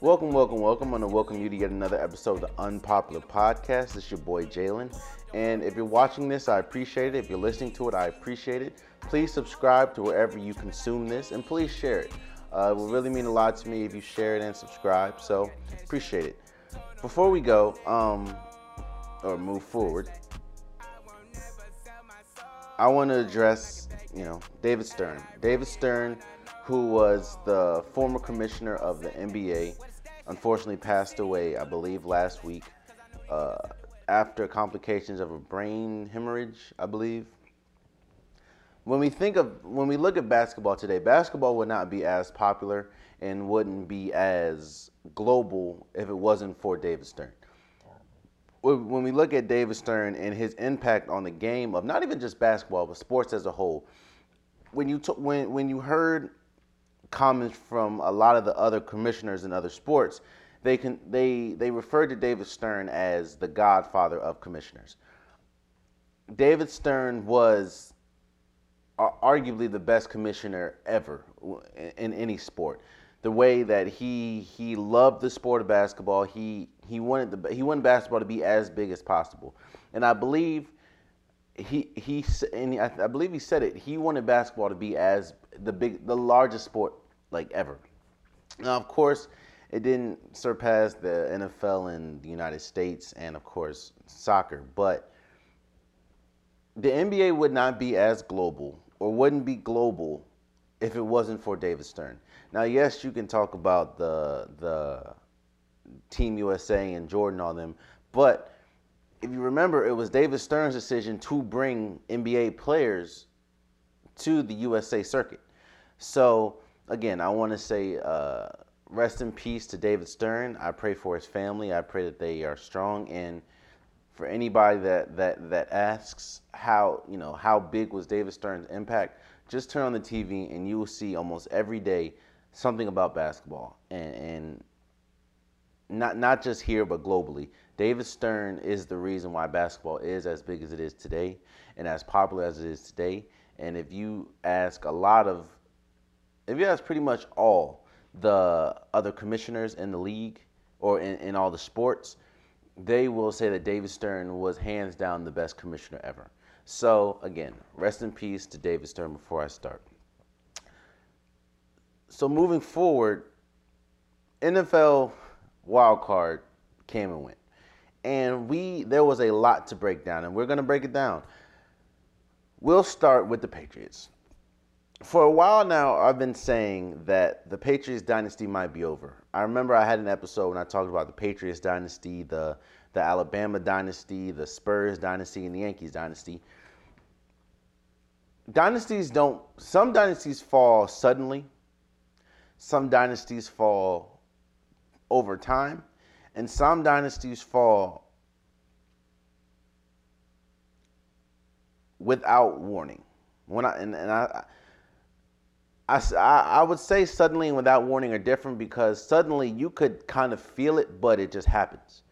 Welcome, welcome, welcome. I want to welcome you to yet another episode of the Unpopular Podcast. This is your boy Jalen. And if you're watching this, I appreciate it. If you're listening to it, I appreciate it. Please subscribe to wherever you consume this and please share it. Uh, it will really mean a lot to me if you share it and subscribe. So appreciate it. Before we go, um, or move forward, I want to address, you know, David Stern. David Stern, who was the former commissioner of the NBA, unfortunately passed away, I believe, last week uh, after complications of a brain hemorrhage, I believe. When we think of, when we look at basketball today, basketball would not be as popular and wouldn't be as global if it wasn't for David Stern when we look at David Stern and his impact on the game of not even just basketball but sports as a whole, when you t- when when you heard comments from a lot of the other commissioners in other sports, they can they they referred to David Stern as the godfather of commissioners. David Stern was arguably the best commissioner ever in, any sport the way that he he loved the sport of basketball. He he wanted the, he wanted basketball to be as big as possible, and I believe he he and I, I believe he said it. He wanted basketball to be as the big the largest sport like ever. Now, of course, it didn't surpass the NFL in the United States and of course soccer, but the NBA would not be as global or wouldn't be global if it wasn't for David Stern. Now, yes, you can talk about the the Team USA and Jordan on them, but if you remember, it was David Stern's decision to bring NBA players to the USA circuit. So again, I want to say uh, rest in peace to David Stern. I pray for his family. I pray that they are strong. And for anybody that that that asks how you know how big was David Stern's impact, just turn on the TV and you will see almost every day something about basketball and, and not not just here but globally. David Stern is the reason why basketball is as big as it is today and as popular as it is today. And if you ask a lot of, if you ask pretty much all the other commissioners in the league or in, in all the sports, they will say that David Stern was hands down the best commissioner ever. So again, rest in peace to David Stern before I start so moving forward, NFL wild card came and went. And we there was a lot to break down, and we're gonna break it down. We'll start with the Patriots. For a while now, I've been saying that the Patriots dynasty might be over. I remember I had an episode when I talked about the Patriots dynasty, the the Alabama dynasty, the Spurs dynasty, and the Yankees dynasty. Dynasties don't some dynasties fall suddenly some dynasties fall over time, and some dynasties fall without warning. When I and, and I, I, I would say suddenly and without warning are different because suddenly you could kind of feel it, but it just happens.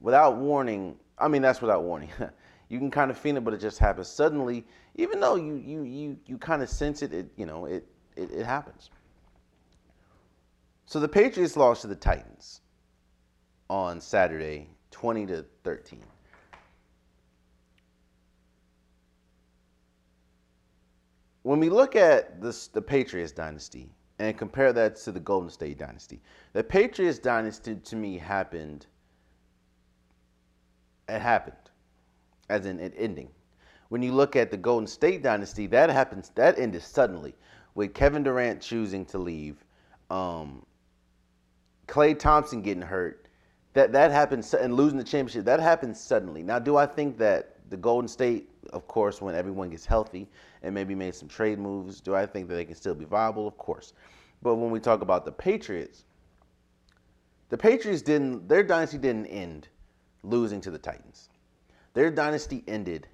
Without warning, I mean that's without warning. you can kind of feel it, but it just happens suddenly. Even though you you you you kind of sense it, it you know it, it, it happens. So the Patriots lost to the Titans on Saturday, 20 to 13. When we look at this, the Patriots dynasty and compare that to the Golden State dynasty, the Patriots dynasty to me happened. It happened, as in it ending. When you look at the Golden State dynasty, that happens. That ended suddenly, with Kevin Durant choosing to leave, um, Klay Thompson getting hurt, that that happens and losing the championship, that happened suddenly. Now, do I think that the Golden State, of course, when everyone gets healthy and maybe made some trade moves, do I think that they can still be viable? Of course. But when we talk about the Patriots, the Patriots didn't their dynasty didn't end losing to the Titans. Their dynasty ended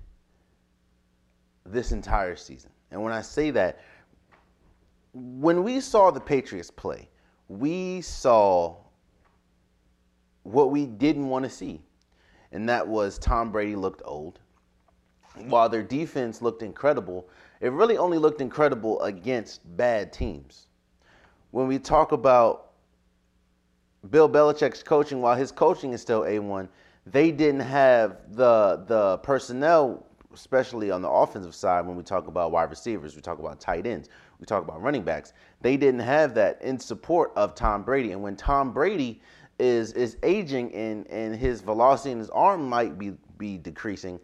this entire season. And when I say that, when we saw the Patriots play, we saw what we didn't want to see, and that was Tom Brady looked old, while their defense looked incredible, It really only looked incredible against bad teams. When we talk about Bill Belichick's coaching, while his coaching is still A1, they didn't have the the personnel, especially on the offensive side, when we talk about wide receivers, we talk about tight ends, we talk about running backs. They didn't have that in support of Tom Brady. And when Tom Brady is is aging and, and his velocity in his arm might be, be decreasing,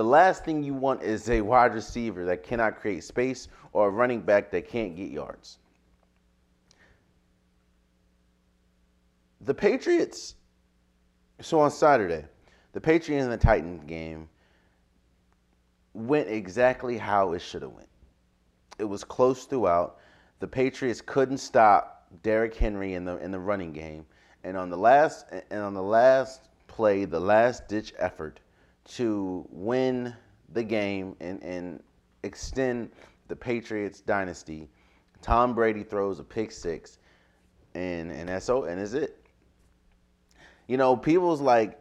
the last thing you want is a wide receiver that cannot create space or a running back that can't get yards. The Patriots, so on Saturday, the Patriots and the Titans game went exactly how it should have went. It was close throughout. The Patriots couldn't stop Derrick Henry in the in the running game, and on the last and on the last play, the last ditch effort to win the game and, and extend the Patriots dynasty, Tom Brady throws a pick six, and and that's so and is it. You know, people's like,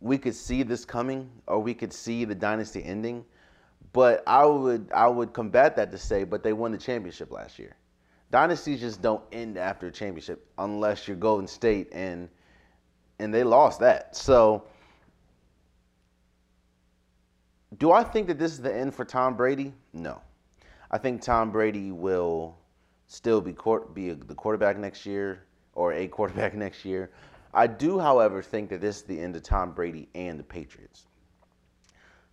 we could see this coming, or we could see the dynasty ending. But I would I would combat that to say, but they won the championship last year. Dynasties just don't end after a championship unless you're Golden State and and they lost that. So do I think that this is the end for Tom Brady? No. I think Tom Brady will still be court, be the quarterback next year or a quarterback next year. I do, however, think that this is the end of Tom Brady and the Patriots.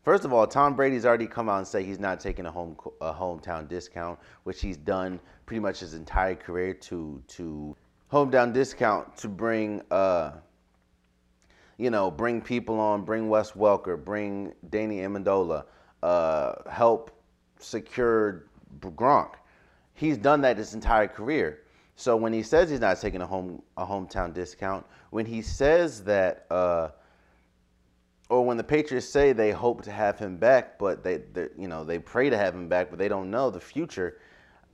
First of all, Tom Brady's already come out and say he's not taking a home a hometown discount, which he's done pretty much his entire career to to hometown discount to bring uh you know bring people on, bring Wes Welker, bring Danny Amendola, uh, help secure Gronk. He's done that his entire career. So when he says he's not taking a home a hometown discount, when he says that, uh, or when the Patriots say they hope to have him back, but they, you know they pray to have him back, but they don't know the future.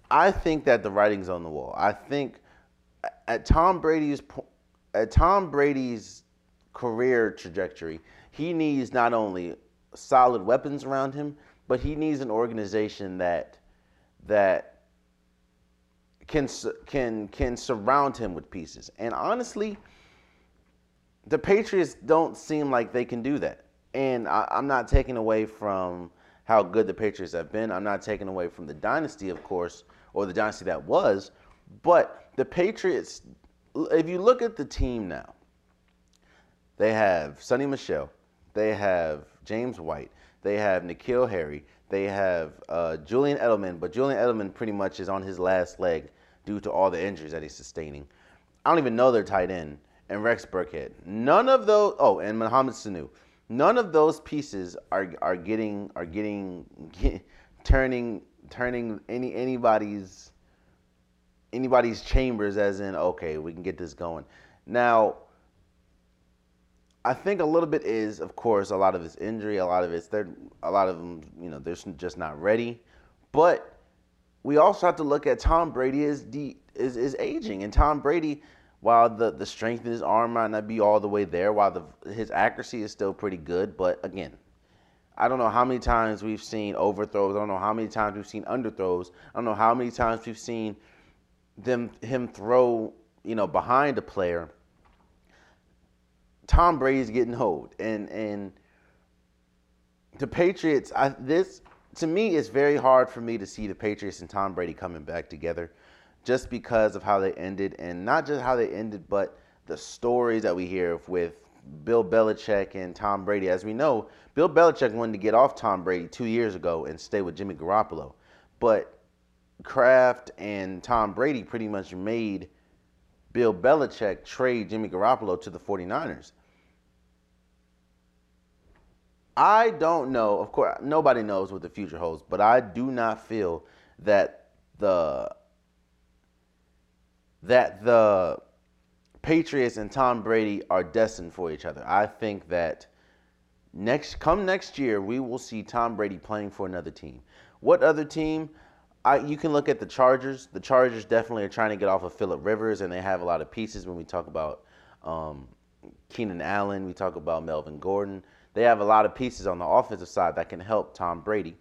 I think that the writing's on the wall. I think at Tom Brady's at Tom Brady's career trajectory, he needs not only solid weapons around him, but he needs an organization that that can can can surround him with pieces. And honestly, the Patriots don't seem like they can do that. And I, am not taking away from how good the Patriots have been. I'm not taking away from the dynasty, of course, or the dynasty that was. But the Patriots, if you look at the team now, they have Sony Michel. they have James White, they have N'Keal Harry, they have uh, Julian Edelman, but Julian Edelman pretty much is on his last leg due to all the injuries that he's sustaining. I don't even know their tight end and Rex Burkhead. None of those. Oh, and Mohamed Sanu. None of those pieces are are getting are getting get, turning turning any anybody's anybody's chambers as in okay we can get this going now i think a little bit is of course a lot of it's injury a lot of it's they're a lot of them you know they're just not ready but we also have to look at Tom Brady is the is, is aging, and Tom Brady, while the the strength in his arm might not be all the way there, while the his accuracy is still pretty good, but again, I don't know how many times we've seen overthrows. I don't know how many times we've seen underthrows. I don't know how many times we've seen them him throw you know behind a player. Tom Brady's getting old, and and the Patriots. I this to me, it's very hard for me to see the Patriots and Tom Brady coming back together just because of how they ended, and not just how they ended, but the stories that we hear with Bill Belichick and Tom Brady. As we know, Bill Belichick wanted to get off Tom Brady two years ago and stay with Jimmy Garoppolo. But Kraft and Tom Brady pretty much made Bill Belichick trade Jimmy Garoppolo to the 49ers. I don't know. Of course, nobody knows what the future holds, but I do not feel that the that the Patriots and Tom Brady are destined for each other. I think that next come next year we will see Tom Brady playing for another team. What other team? I, you can look at the Chargers. The Chargers definitely are trying to get off of Philip Rivers, and they have a lot of pieces when we talk about um, Keenan Allen. We talk about Melvin Gordon. They have a lot of pieces on the offensive side that can help Tom Brady.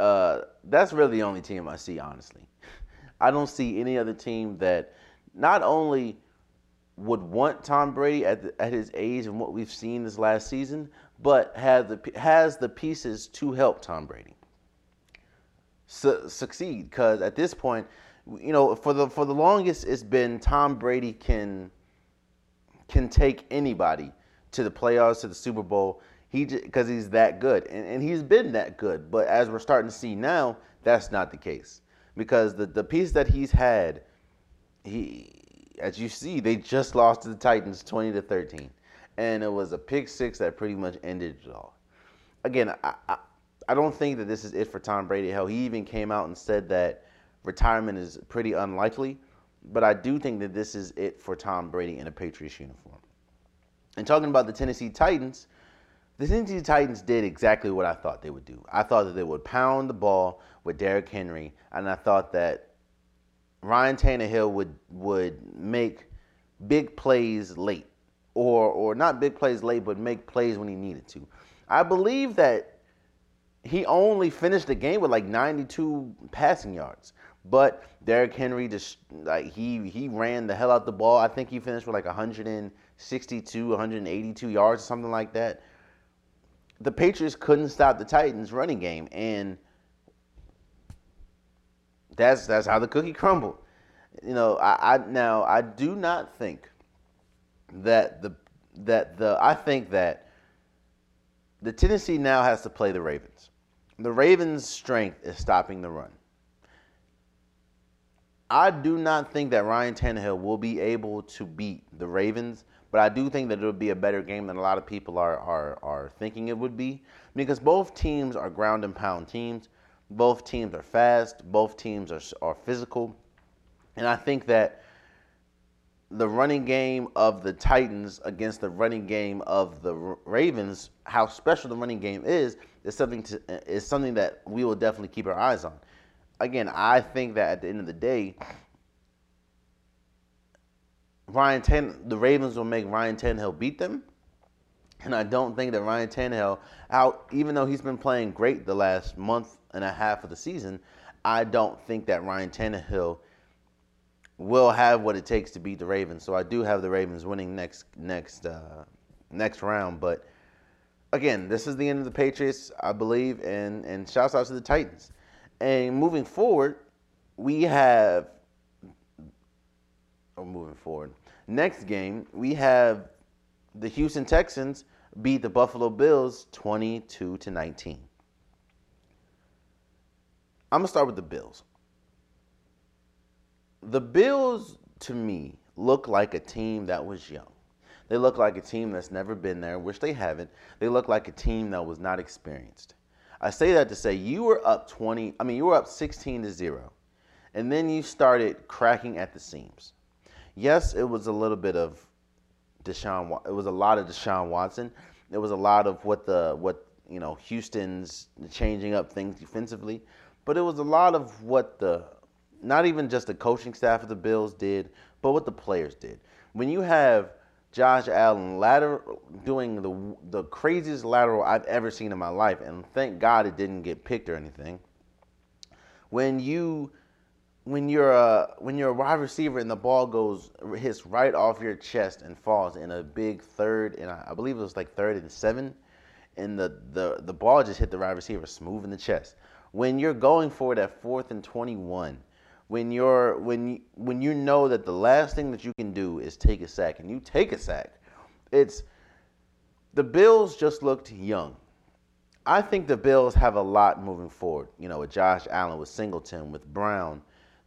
uh, that's really the only team I see, honestly. I don't see any other team that not only would want Tom Brady at, the, at his age and what we've seen this last season, but has the has the pieces to help Tom Brady su- succeed. Because at this point, you know, for the for the longest, it's been Tom Brady can can take anybody to the playoffs, to the Super Bowl. He because he's that good, and, and he's been that good. But as we're starting to see now, that's not the case because the the piece that he's had, he as you see, they just lost to the Titans twenty to thirteen, and it was a pick six that pretty much ended it all. Again, I, I I don't think that this is it for Tom Brady. Hell, he even came out and said that retirement is pretty unlikely. But I do think that this is it for Tom Brady in a Patriots uniform. And talking about the Tennessee Titans, the Tennessee Titans did exactly what I thought they would do. I thought that they would pound the ball with Derrick Henry, and I thought that Ryan Tannehill would would make big plays late, or or not big plays late, but make plays when he needed to. I believe that he only finished the game with like 92 passing yards. But Derrick Henry just like he he ran the hell out the ball. I think he finished with like 162, 182 yards or something like that. The Patriots couldn't stop the Titans running game and that's that's how the cookie crumbled. You know, I, I now I do not think that the that the I think that the Tennessee now has to play the Ravens. The Ravens' strength is stopping the run. I do not think that Ryan Tannehill will be able to beat the Ravens, but I do think that it'll be a better game than a lot of people are are are thinking it would be because both teams are ground and pound teams. Both teams are fast. Both teams are are physical, and I think that the running game of the Titans against the running game of the Ravens, how special the running game is, is something to is something that we will definitely keep our eyes on again, I think that at the end of the day, Ryan Tan, the Ravens will make Ryan Tannehill beat them. And I don't think that Ryan Tannehill, out even though he's been playing great the last month and a half of the season, I don't think that Ryan Tannehill will have what it takes to beat the Ravens. So I do have the Ravens winning next next uh, next round. But again, this is the end of the Patriots, I believe, and and shouts out to the Titans. And moving forward, we have. Oh, moving forward. Next game, we have the Houston Texans beat the Buffalo Bills 22 to 19. I'm going to start with the Bills. The Bills, to me, look like a team that was young. They look like a team that's never been there, which they haven't. They look like a team that was not experienced. I say that to say you were up 20, I mean, you were up 16 to 0. And then you started cracking at the seams. Yes, it was a little bit of Deshaun it was a lot of Deshaun Watson. It was a lot of what the what, you know, Houston's changing up things defensively, but it was a lot of what the not even just the coaching staff of the Bills did, but what the players did. When you have Josh Allen lateral doing the the craziest lateral I've ever seen in my life, and thank God it didn't get picked or anything. When you when you're a when you're a wide receiver and the ball goes hits right off your chest and falls in a big third and I believe it was like third and seven, and the the the ball just hit the wide receiver smooth in the chest. When you're going for it at fourth and twenty one when you're when when you know that the last thing that you can do is take a sack and you take a sack, it's the Bills just looked young. I think the Bills have a lot moving forward. You know, with Josh Allen, with Singleton, with Brown,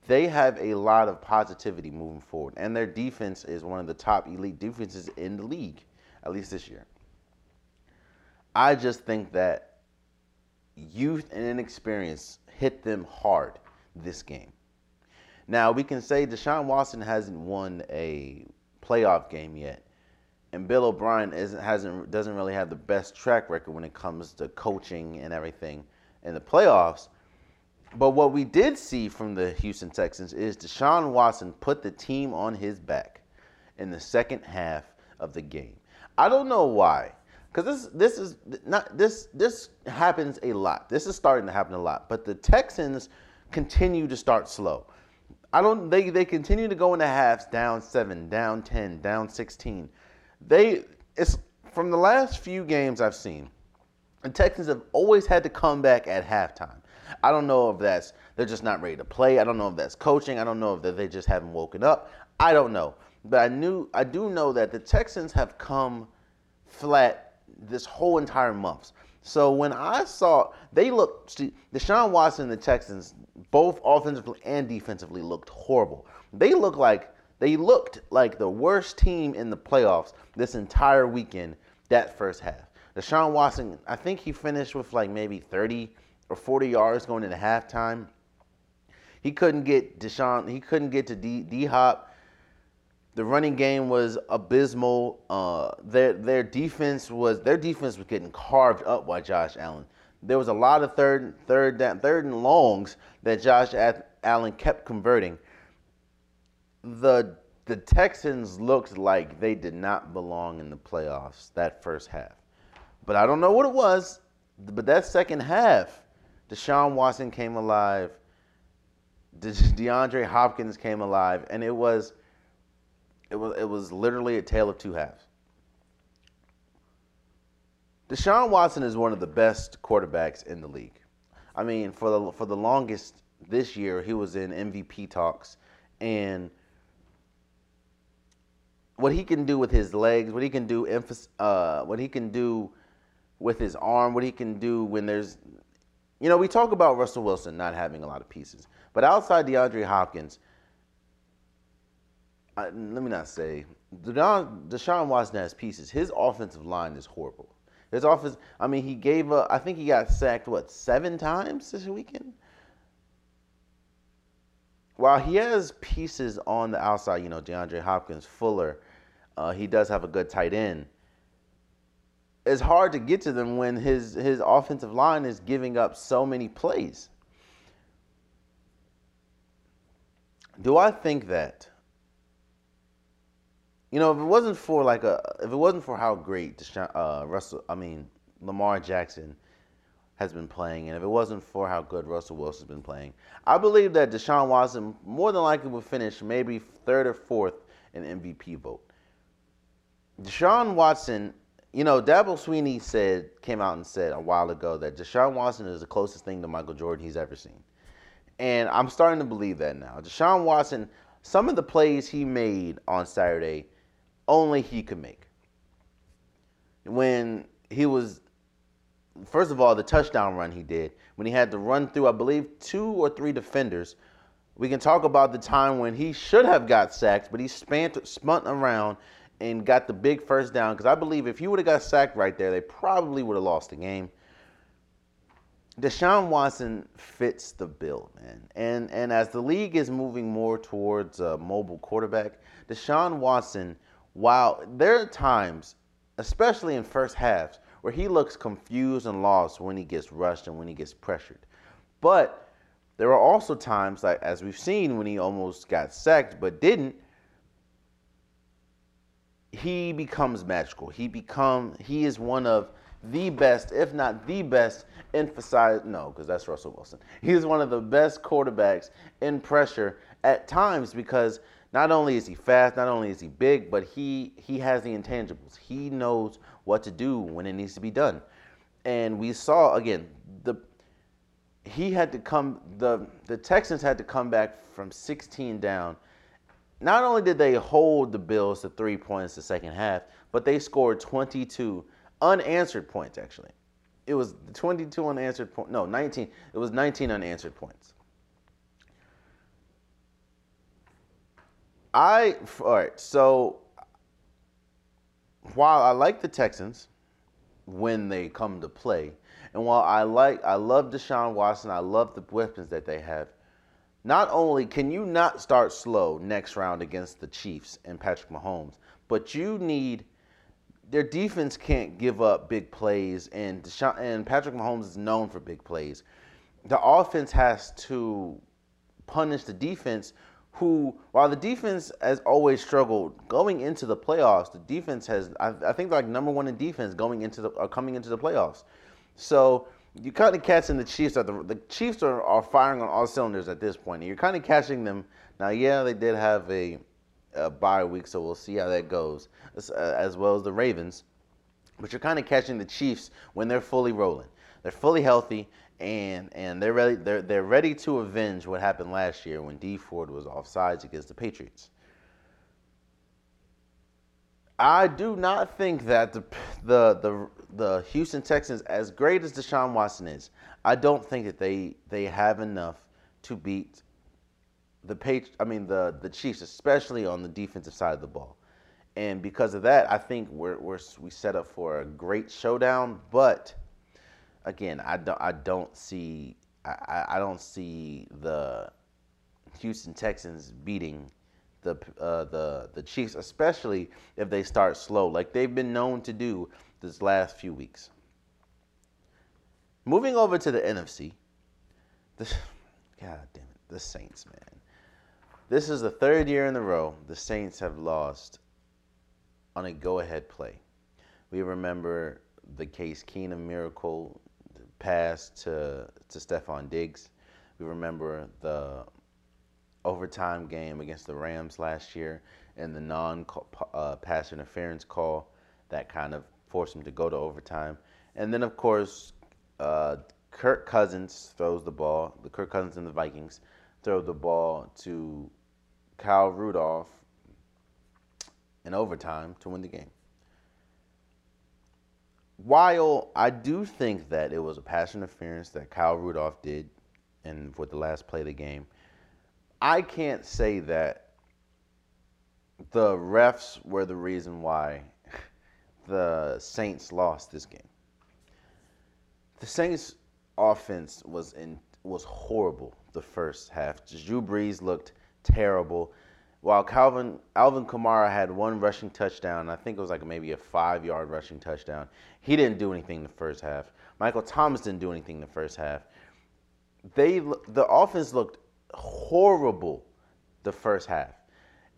they have a lot of positivity moving forward, and their defense is one of the top elite defenses in the league, at least this year. I just think that youth and inexperience hit them hard this game. Now we can say Deshaun Watson hasn't won a playoff game yet, and Bill O'Brien isn't hasn't doesn't really have the best track record when it comes to coaching and everything in the playoffs. But what we did see from the Houston Texans is Deshaun Watson put the team on his back in the second half of the game. I don't know why, because this this is not this this happens a lot. This is starting to happen a lot. But the Texans continue to start slow. I don't. They they continue to go into halves down seven, down ten, down sixteen. They it's from the last few games I've seen. The Texans have always had to come back at halftime. I don't know if that's they're just not ready to play. I don't know if that's coaching. I don't know if they just haven't woken up. I don't know. But I knew I do know that the Texans have come flat this whole entire month. So when I saw they looked, Deshaun Watson and the Texans, both offensively and defensively, looked horrible. They looked like they looked like the worst team in the playoffs this entire weekend. That first half, Deshaun Watson, I think he finished with like maybe 30 or 40 yards going into halftime. He couldn't get Deshaun. He couldn't get to D, Hop. The running game was abysmal. Uh, their their defense was their defense was getting carved up by Josh Allen. There was a lot of third third down, third and longs that Josh Allen kept converting. The the Texans looked like they did not belong in the playoffs that first half. But I don't know what it was. But that second half, Deshaun Watson came alive. De- DeAndre Hopkins came alive, and it was it was it was literally a tale of two halves. Deshaun Watson is one of the best quarterbacks in the league. I mean, for the for the longest this year, he was in MVP talks, and what he can do with his legs, what he can do, uh, what he can do with his arm, what he can do when there's, you know, we talk about Russell Wilson not having a lot of pieces, but outside DeAndre Hopkins, I, let me not say Deshaun, Watson has pieces. His offensive line is horrible. His offense, I mean, he gave up. I think he got sacked what seven times this weekend. While he has pieces on the outside, you know, DeAndre Hopkins, Fuller, uh, he does have a good tight end. It's hard to get to them when his his offensive line is giving up so many plays. Do I think that? You know, if it wasn't for like a, if it wasn't for how great Deshaun, uh, Russell, I mean Lamar Jackson has been playing, and if it wasn't for how good Russell Wilson's been playing, I believe that Deshaun Watson more than likely would finish maybe third or fourth in MVP vote. Deshaun Watson, you know, Dabo Swinney said came out and said a while ago that Deshaun Watson is the closest thing to Michael Jordan he's ever seen, and I'm starting to believe that now. Deshaun Watson, some of the plays he made on Saturday only he could make. When he was, first of all, the touchdown run he did, when he had to run through, I believe, two or three defenders. We can talk about the time when he should have got sacked, but he spun, spun around and got the big first down. Because I believe if you would have got sacked right there, they probably would have lost the game. Deshaun Watson fits the bill, man. And and as the league is moving more towards a mobile quarterback, Deshaun Watson while there are times, especially in first halves, where he looks confused and lost when he gets rushed and when he gets pressured. But there are also times, like as we've seen, when he almost got sacked but didn't. He becomes magical. He become he is one of the best, if not the best, emphasize no, because that's Russell Wilson. He's one of the best quarterbacks in pressure at times because not only is he fast, not only is he big, but he he has the intangibles. He knows what to do when it needs to be done. And we saw again the he had to come the the Texans had to come back from 16 down. Not only did they hold the Bills to 3 points the second half, but they scored 22 unanswered points actually. It was 22 unanswered points. No, 19. It was 19 unanswered points. I all right. So while I like the Texans when they come to play, and while I like I love Deshaun Watson, I love the weapons that they have. Not only can you not start slow next round against the Chiefs and Patrick Mahomes, but you need their defense can't give up big plays, and and Patrick Mahomes is known for big plays. The offense has to punish the defense who, while the defense has always struggled going into the playoffs, the defense has, I, I think, like number one in defense going into the, uh, coming into the playoffs. So you kind of catching the Chiefs at the, the Chiefs are, are firing on all cylinders at this point. And you're kind of catching them now. Yeah, they did have a, a bye week, so we'll see how that goes, as, uh, well as the Ravens. But you're kind of catching the Chiefs when they're fully rolling. They're fully healthy and and they're ready they're they're ready to avenge what happened last year when Dee Ford was offsides against the Patriots. I do not think that the the the the Houston Texans, as great as Deshaun Watson is, I don't think that they they have enough to beat the Patri- I mean the the Chiefs, especially on the defensive side of the ball. And because of that, I think we're, we're we set up for a great showdown. But again, I don't I don't see I, I don't see the Houston Texans beating the uh, the the Chiefs, especially if they start slow, like they've been known to do this last few weeks. Moving over to the NFC, the, God damn it, the Saints, man. This is the third year in a row the Saints have lost on a go-ahead play. We remember the Case Keenum miracle pass to to Stefon Diggs. We remember the overtime game against the Rams last year and the non uh, pass interference call that kind of forced him to go to overtime. And then, of course, uh, Kirk Cousins throws the ball. The Kirk Cousins and the Vikings throw the ball to Kyle Rudolph in overtime to win the game while I do think that it was a pass interference that Kyle Rudolph did and for the last play of the game, I can't say that the refs were the reason why the Saints lost this game. The Saints offense was in was horrible the first half. Drew Brees looked terrible while Calvin Alvin Kamara had one rushing touchdown, I think it was like maybe a five yard rushing touchdown. He didn't do anything in the first half. Michael Thomas didn't do anything in the first half. They the offense looked horrible the first half,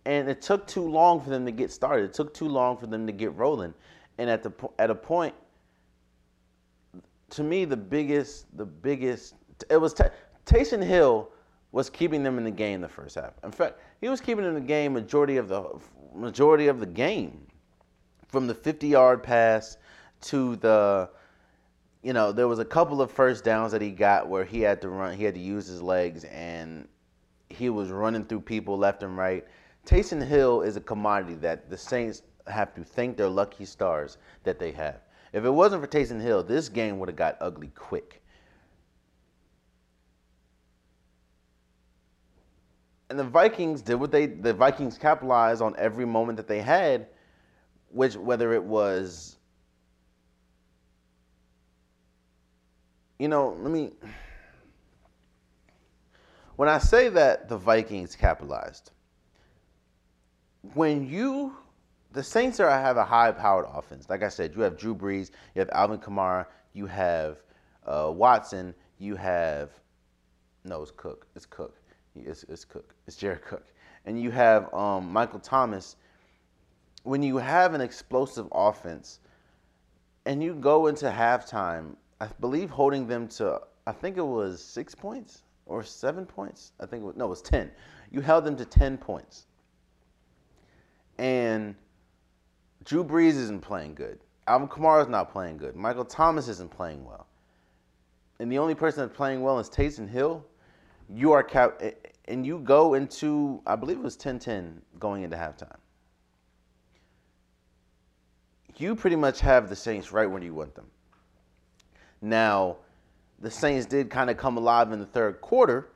and it took too long for them to get started. It took too long for them to get rolling, and at the at a point, to me the biggest the biggest it was t- Hill was keeping them in the game the first half. In fact, he was keeping them in the game majority of the majority of the game, from the 50-yard pass to the, you know, there was a couple of first downs that he got where he had to run, he had to use his legs, and he was running through people left and right. Taysom Hill is a commodity that the Saints have to thank their lucky stars that they have. If it wasn't for Taysom Hill, this game would have got ugly quick. and the Vikings did what they the Vikings capitalized on every moment that they had, which whether it was you know, let me when I say that the Vikings capitalized, when you the Saints are have a high powered offense. Like I said, you have Drew Brees, you have Alvin Kamara, you have uh, Watson, you have no, it's Cook. It's Cook. It's, it's Cook. It's Jared Cook. And you have um, Michael Thomas. When you have an explosive offense and you go into halftime, I believe holding them to, I think it was six points or seven points. I think it was, no, it was 10. You held them to 10 points. And Drew Brees isn't playing good. Alvin Kamara is not playing good. Michael Thomas isn't playing well. And the only person that's playing well is Taysom Hill you are cap and you go into I believe it was 10-10 going into halftime. You pretty much have the Saints right where you want them. Now, the Saints did kind of come alive in the third quarter,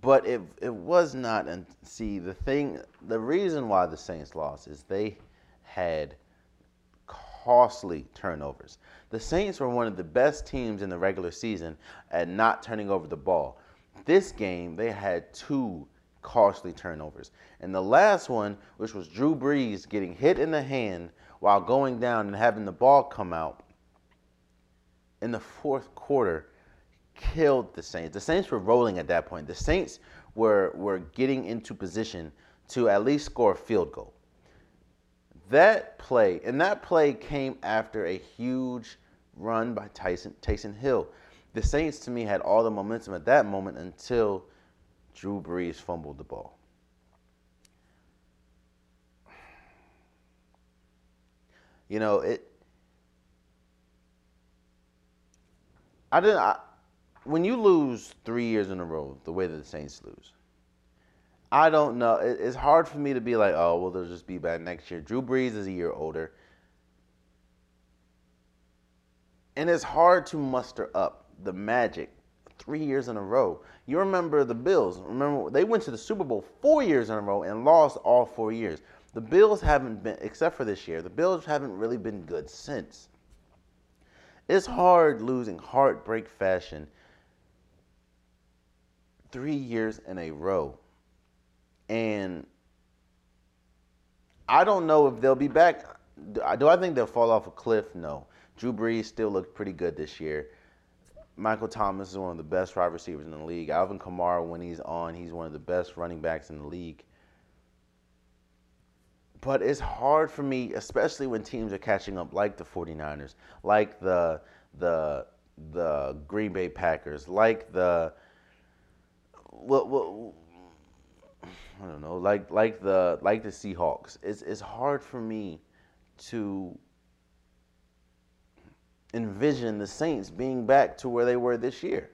but it it was not and see the thing the reason why the Saints lost is they had costly turnovers. The Saints were one of the best teams in the regular season at not turning over the ball. This game, they had two costly turnovers. And the last one, which was Drew Brees getting hit in the hand while going down and having the ball come out in the fourth quarter, killed the Saints. The Saints were rolling at that point. The Saints were were getting into position to at least score a field goal. That play, and that play came after a huge run by Tyson Taysom Hill. The Saints to me had all the momentum at that moment until Drew Brees fumbled the ball. You know, it I didn't I, when you lose 3 years in a row the way that the Saints lose. I don't know. It, it's hard for me to be like, "Oh, well, they'll just be bad next year." Drew Brees is a year older. And it's hard to muster up the magic three years in a row. You remember the Bills. Remember, they went to the Super Bowl four years in a row and lost all four years. The Bills haven't been, except for this year, the Bills haven't really been good since. It's hard losing heartbreak fashion three years in a row. And I don't know if they'll be back. Do I think they'll fall off a cliff? No. Drew Brees still looked pretty good this year. Michael Thomas is one of the best wide receivers in the league. Alvin Kamara, when he's on, he's one of the best running backs in the league. But it's hard for me, especially when teams are catching up, like the 49ers, like the the the Green Bay Packers, like the well I don't know, like like the like the Seahawks. It's it's hard for me to envision the Saints being back to where they were this year.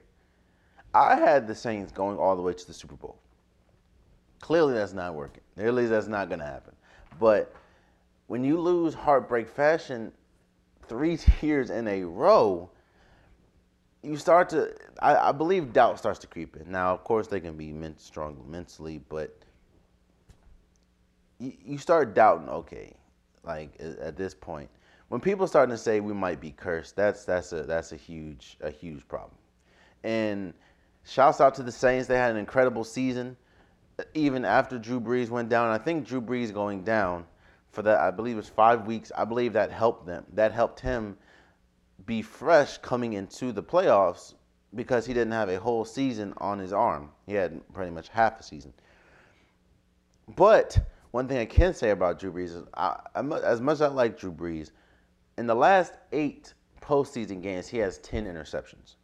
I had the Saints going all the way to the Super Bowl. Clearly, that's not working. Clearly, that's not going to happen. But when you lose heartbreak fashion three years in a row, you start to, I, I believe, doubt starts to creep in. Now, of course, they can be ment- strong mentally, but you, you start doubting. Okay, like at this point, when people starting to say we might be cursed, that's that's a that's a huge a huge problem. And shouts out to the Saints. They had an incredible season, even after Drew Brees went down. I think Drew Brees going down for that, I believe it was five weeks. I believe that helped them. That helped him be fresh coming into the playoffs because he didn't have a whole season on his arm. He had pretty much half a season. But one thing I can say about Drew Brees is, I, as much as I like Drew Brees, in the last eight postseason games, he has 10 interceptions.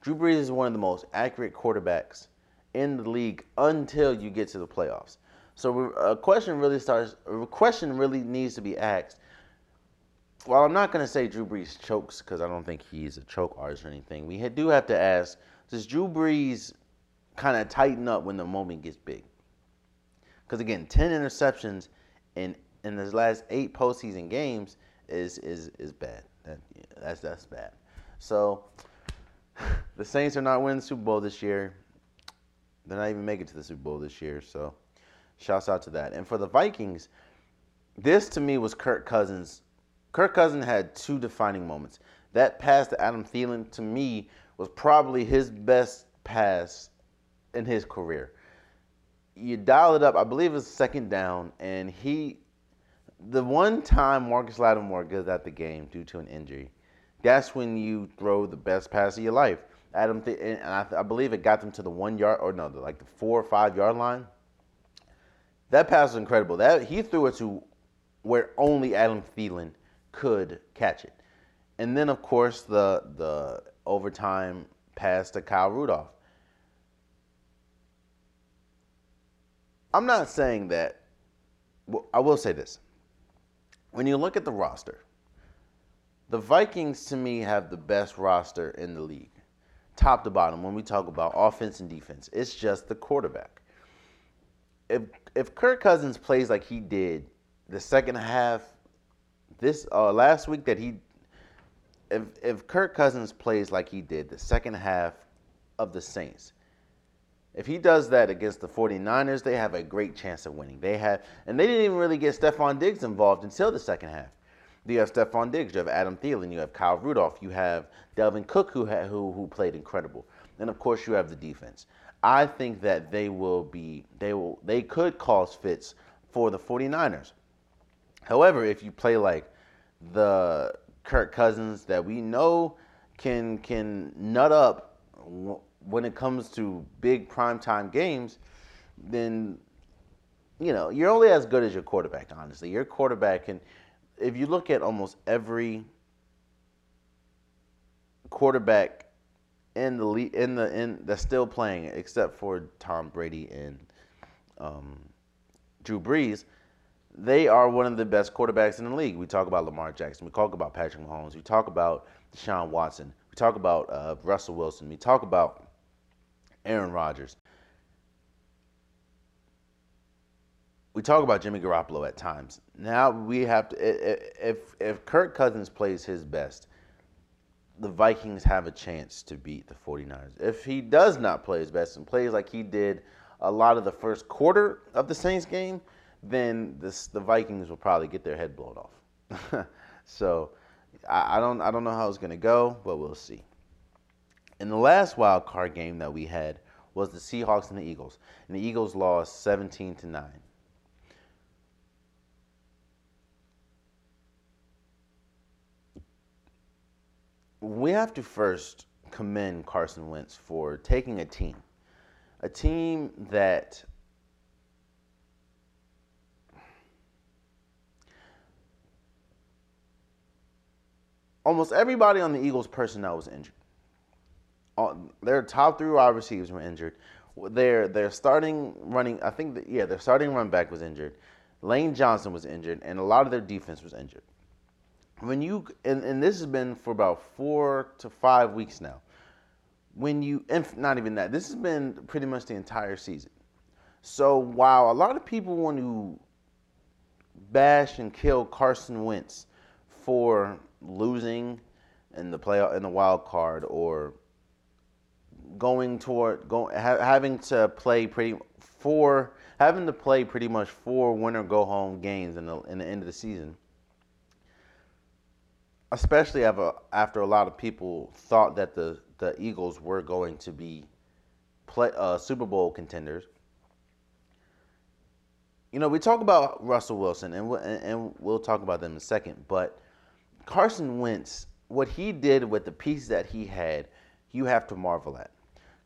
Drew Brees is one of the most accurate quarterbacks in the league until you get to the playoffs. So a question really starts. A question really needs to be asked. Well, I'm not going to say Drew Brees chokes because I don't think he's a choke artist or anything. We do have to ask: Does Drew Brees kind of tighten up when the moment gets big? Because again, 10 interceptions in in his last eight postseason games is is is bad. That, that's that's bad. So the Saints are not winning the Super Bowl this year. They're not even making it to the Super Bowl this year. So shouts out to that. And for the Vikings, this to me was Kirk Cousins. Kirk Cousins had two defining moments. That pass to Adam Thielen to me was probably his best pass in his career. You dial it up, I believe it's second down, and he the one time Marcus Lattimore goes out the game due to an injury, that's when you throw the best pass of your life. Adam, Th- and I, I, believe it got them to the one yard or no, the, like the four or five yard line. That pass was incredible. That he threw it to where only Adam Thielen could catch it, and then of course the the overtime pass to Kyle Rudolph. I'm not saying that. Well, I will say this when you look at the roster, the Vikings to me have the best roster in the league, top to bottom. When we talk about offense and defense, it's just the quarterback. If if Kirk Cousins plays like he did the second half this uh, last week that he if if Kirk Cousins plays like he did the second half of the Saints, if he does that against the 49ers, they have a great chance of winning. They have, and they didn't even really get Stefon Diggs involved until the second half. You have Stefon Diggs, you have Adam Thielen, you have Kyle Rudolph, you have Dalvin Cook, who who who played incredible, and of course you have the defense. I think that they will be, they will, they could cause fits for the 49ers. However, if you play like the Kirk Cousins that we know can can nut up when it comes to big primetime games, then you know you're only as good as your quarterback. Honestly, your quarterback can. If you look at almost every quarterback in the le- in the in that's still playing, except for Tom Brady and um, Drew Brees, they are one of the best quarterbacks in the league. We talk about Lamar Jackson. We talk about Patrick Mahomes. We talk about Deshaun Watson. We talk about uh, Russell Wilson. We talk about Aaron Rodgers. We talk about Jimmy Garoppolo at times. Now we have to if if Kirk Cousins plays his best, the Vikings have a chance to beat the 49ers. If he does not play his best and plays like he did a lot of the first quarter of the Saints game, then this, the Vikings will probably get their head blown off. so I, I, don't I don't know how it's gonna go, but we'll see. In the last wild card game that we had was the Seahawks and the Eagles, and the Eagles lost 17 to nine. We have to first commend Carson Wentz for taking a team, a team that almost everybody on the Eagles personnel was injured. Their top three wide receivers were injured. Their their starting running, I think, that, yeah, their starting run back was injured. Lane Johnson was injured, and a lot of their defense was injured when you and, and this has been for about four to five weeks now when you and not even that this has been pretty much the entire season. So while a lot of people want to bash and kill carson wentz for losing in the play in the wild card or going toward going ha, having to play pretty four having to play pretty much four win or go home games in the in the end of the season especially after, after a lot of people thought that the, the Eagles were going to be play, uh, Super Bowl contenders. You know, we talk about Russell Wilson, and we'll, and we'll talk about them in a second. But Carson Wentz, what he did with the piece that he had, you have to marvel at.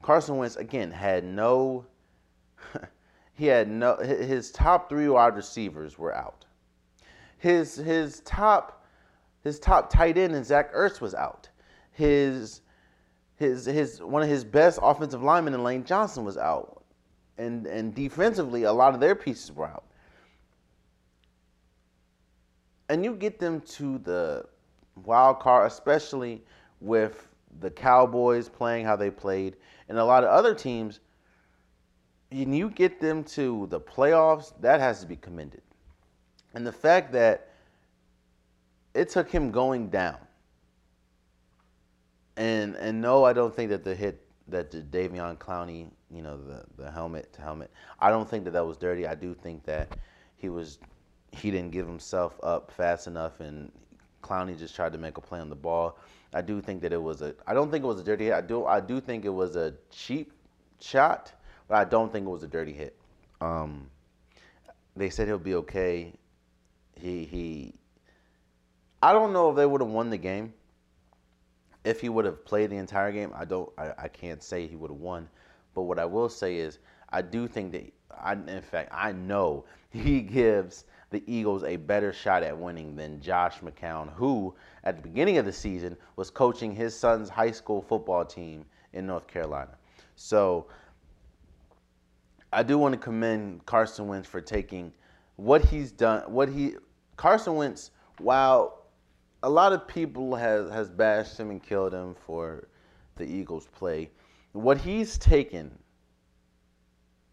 Carson Wentz again had no. he had no. His top three wide receivers were out. His his top his top tight end and Zach Ertz was out. His his his one of his best offensive linemen in Lane Johnson was out. And and defensively a lot of their pieces were out. And you get them to the wild card, especially with the Cowboys playing how they played, and a lot of other teams, and you get them to the playoffs, that has to be commended. And the fact that it took him going down. And and no, I don't think that the hit that the Davion Clowney, you know, the the helmet to helmet, I don't think that that was dirty. I do think that he was he didn't give himself up fast enough, and Clowney just tried to make a play on the ball. I do think that it was a. I don't think it was a dirty hit. I do. I do think it was a cheap shot, but I don't think it was a dirty hit. Um, they said he'll be okay. He he I don't know if they would have won the game if he would have played the entire game. I don't. I, I can't say he would have won, but what I will say is I do think that. I, in fact, I know he gives the Eagles a better shot at winning than Josh McCown, who at the beginning of the season was coaching his son's high school football team in North Carolina. So I do want to commend Carson Wentz for taking what he's done. What he Carson Wentz, while a lot of people has has bashed him and killed him for the Eagles play. What he's taken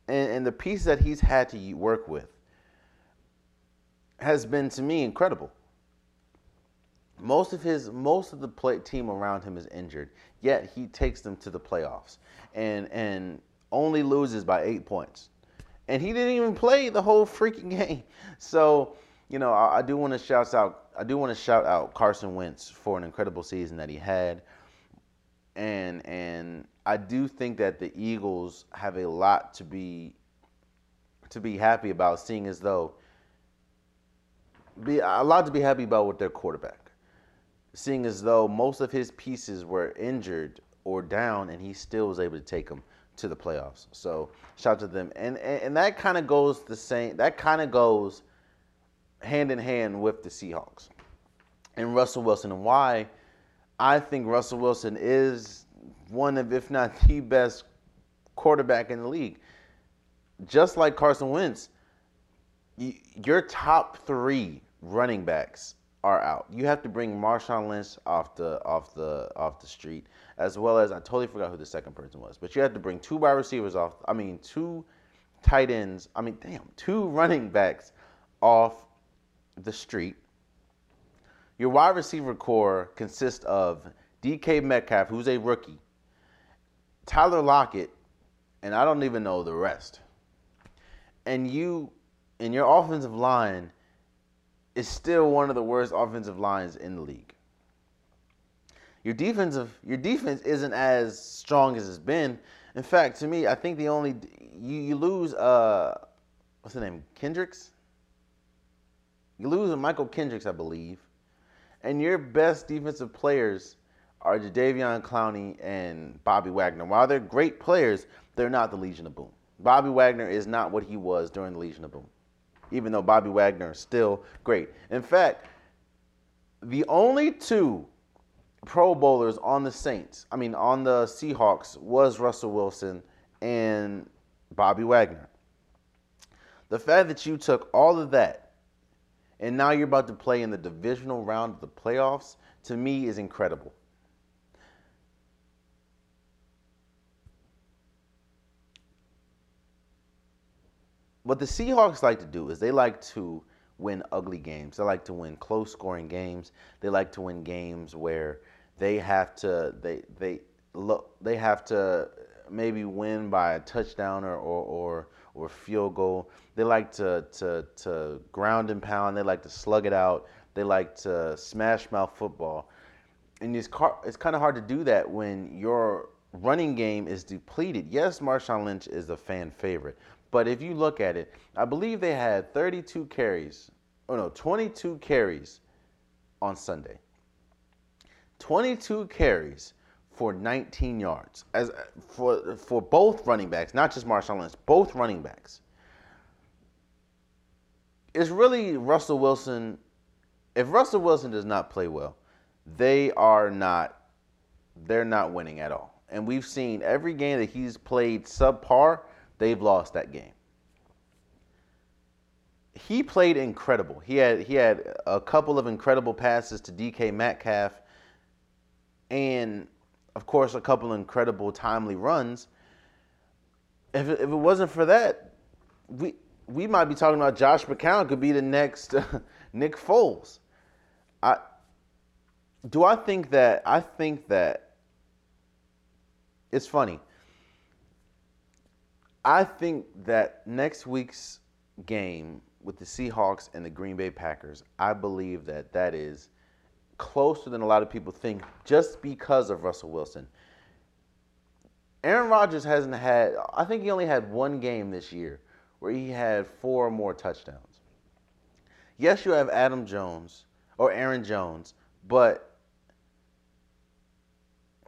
and, and the piece that he's had to work with has been to me incredible. Most of his most of the play, team around him is injured, yet he takes them to the playoffs and and only loses by eight points. And he didn't even play the whole freaking game. So, you know, I, I do want to shout out I do want to shout out Carson Wentz for an incredible season that he had. And and I do think that the Eagles have a lot to be to be happy about seeing as though be a lot to be happy about with their quarterback. Seeing as though most of his pieces were injured or down, and he still was able to take them to the playoffs. So shout out to them, and and, and that kind of goes the same. That kind of goes hand in hand with the Seahawks and Russell Wilson, and why I think Russell Wilson is one of, if not the best quarterback in the league. Just like Carson Wentz, your top three running backs are out. You have to bring Marshawn Lynch off the off the off the street, as well as I totally forgot who the second person was. But you have to bring two wide receivers off. I mean, two tight ends. I mean, damn, two running backs off the street. Your wide receiver corps consists of DK Metcalf, who's a rookie, Tyler Lockett, and I don't even know the rest. And you, in your offensive line, is still one of the worst offensive lines in the league. Your defensive, your defense isn't as strong as it's been. In fact, to me, I think the only you, you lose uh what's the name Kendricks. You lose Mychal Kendricks, I believe and your best defensive players are Jadeveon Clowney and Bobby Wagner. While they're great players, they're not the Legion of Boom. Bobby Wagner is not what he was during the Legion of Boom, even though Bobby Wagner is still great. In fact, the only two Pro Bowlers on the Saints, I mean, on the Seahawks, was Russell Wilson and Bobby Wagner. The fact that you took all of that and now you're about to play in the divisional round of the playoffs, to me is incredible. What the Seahawks like to do is they like to win ugly games. They like to win close scoring games. They like to win games where they have to they they look they have to maybe win by a touchdown or or, or or field goal. They like to, to, to ground and pound. They like to slug it out. They like to smash mouth football. And it's, car- it's kind of hard to do that when your running game is depleted. Yes, Marshawn Lynch is a fan favorite. But if you look at it, I believe they had 32 carries, oh no, 22 carries on Sunday. 22 carries for 19 yards as uh, for for both running backs, not just Marshawn Lynch, both running backs. It's really Russell Wilson. If Russell Wilson does not play well, they are not they're not winning at all. And we've seen every game that he's played subpar, they've lost that game. He played incredible. He had he had a couple of incredible passes to DK Metcalf and of course, a couple incredible timely runs. If it, if it wasn't for that, we we might be talking about Josh McCown could be the next Nick Foles. I do I think that I think that it's funny. I think that next week's game with the Seahawks and the Green Bay Packers, I believe that that is closer than a lot of people think just because of Russell Wilson. Aaron Rodgers hasn't had, I think he only had one game this year where he had four or more touchdowns. Yes, you have Adam Jones or Aaron Jones, but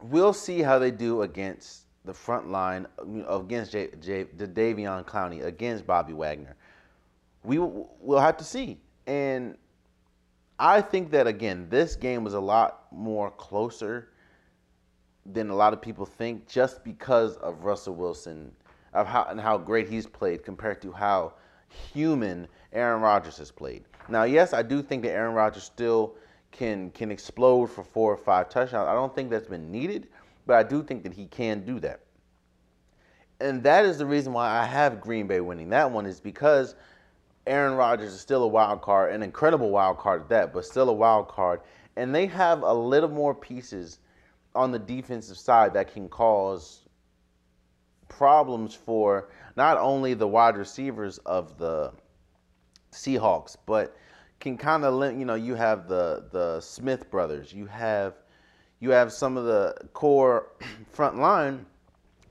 we'll see how they do against the front line, against J, J, Davion Clowney, against Bobby Wagner. We will have to see. And I think that again, this game was a lot more closer than a lot of people think, just because of Russell Wilson, of how and how great he's played compared to how human Aaron Rodgers has played. Now, yes, I do think that Aaron Rodgers still can can explode for four or five touchdowns. I don't think that's been needed, but I do think that he can do that. And that is the reason why I have Green Bay winning that one is because Aaron Rodgers is still a wild card, an incredible wild card at that, but still a wild card. And they have a little more pieces on the defensive side that can cause problems for not only the wide receivers of the Seahawks, but can kind of you know you have the the Smith brothers, you have you have some of the core front line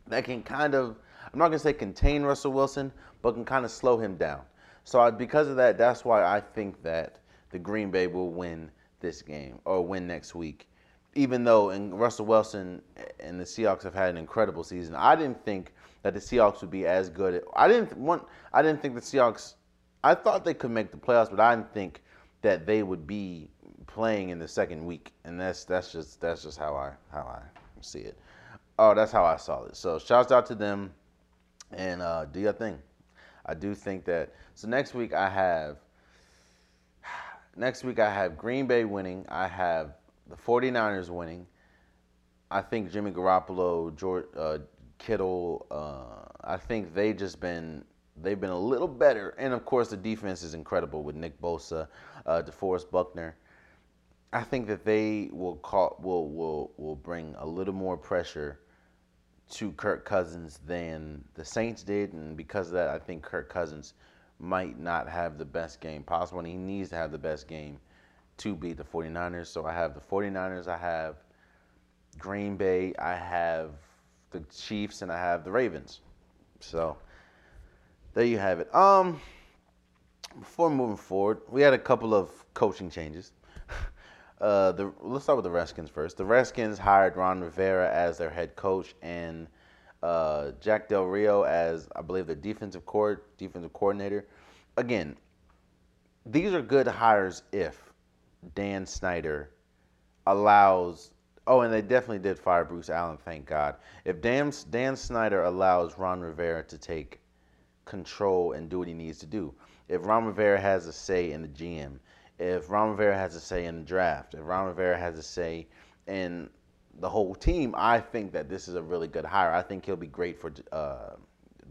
that can kind of I'm not gonna say contain Russell Wilson, but can kind of slow him down. So I, because of that, that's why I think that the Green Bay will win this game or win next week. even though and Russell Wilson and the Seahawks have had an incredible season, I didn't think that the Seahawks would be as good. I didn't want. I didn't think the Seahawks. I thought they could make the playoffs, but I didn't think that they would be playing in the second week, and that's that's just that's just how I how I see it. Oh, that's how I saw it. So shouts out to them, and uh, do your thing. I do think that. So next week I have. Next week I have Green Bay winning. I have the 49ers winning. I think Jimmy Garoppolo, George, uh, Kittle, uh, I think they just been they've been a little better, and of course the defense is incredible with Nick Bosa, uh, DeForest Buckner. I think that they will call will will will bring a little more pressure to Kirk Cousins than the Saints did, and because of that, I think Kirk Cousins might not have the best game possible, and he needs to have the best game to beat the 49ers. So I have the 49ers, I have Green Bay, I have the Chiefs, and I have the Ravens. So there you have it. Um, before moving forward, we had a couple of coaching changes. Uh, the let's start with the Redskins first. The Redskins hired Ron Rivera as their head coach and uh, Jack Del Rio as I believe the defensive court defensive coordinator. Again, these are good hires if Dan Snyder allows. Oh, and they definitely did fire Bruce Allen. Thank God. If Dan Dan Snyder allows Ron Rivera to take control and do what he needs to do. If Ron Rivera has a say in the GM, if Ron Rivera has a say in the draft, if Ron Rivera has a say in the whole team, I think that this is a really good hire. I think he'll be great for uh,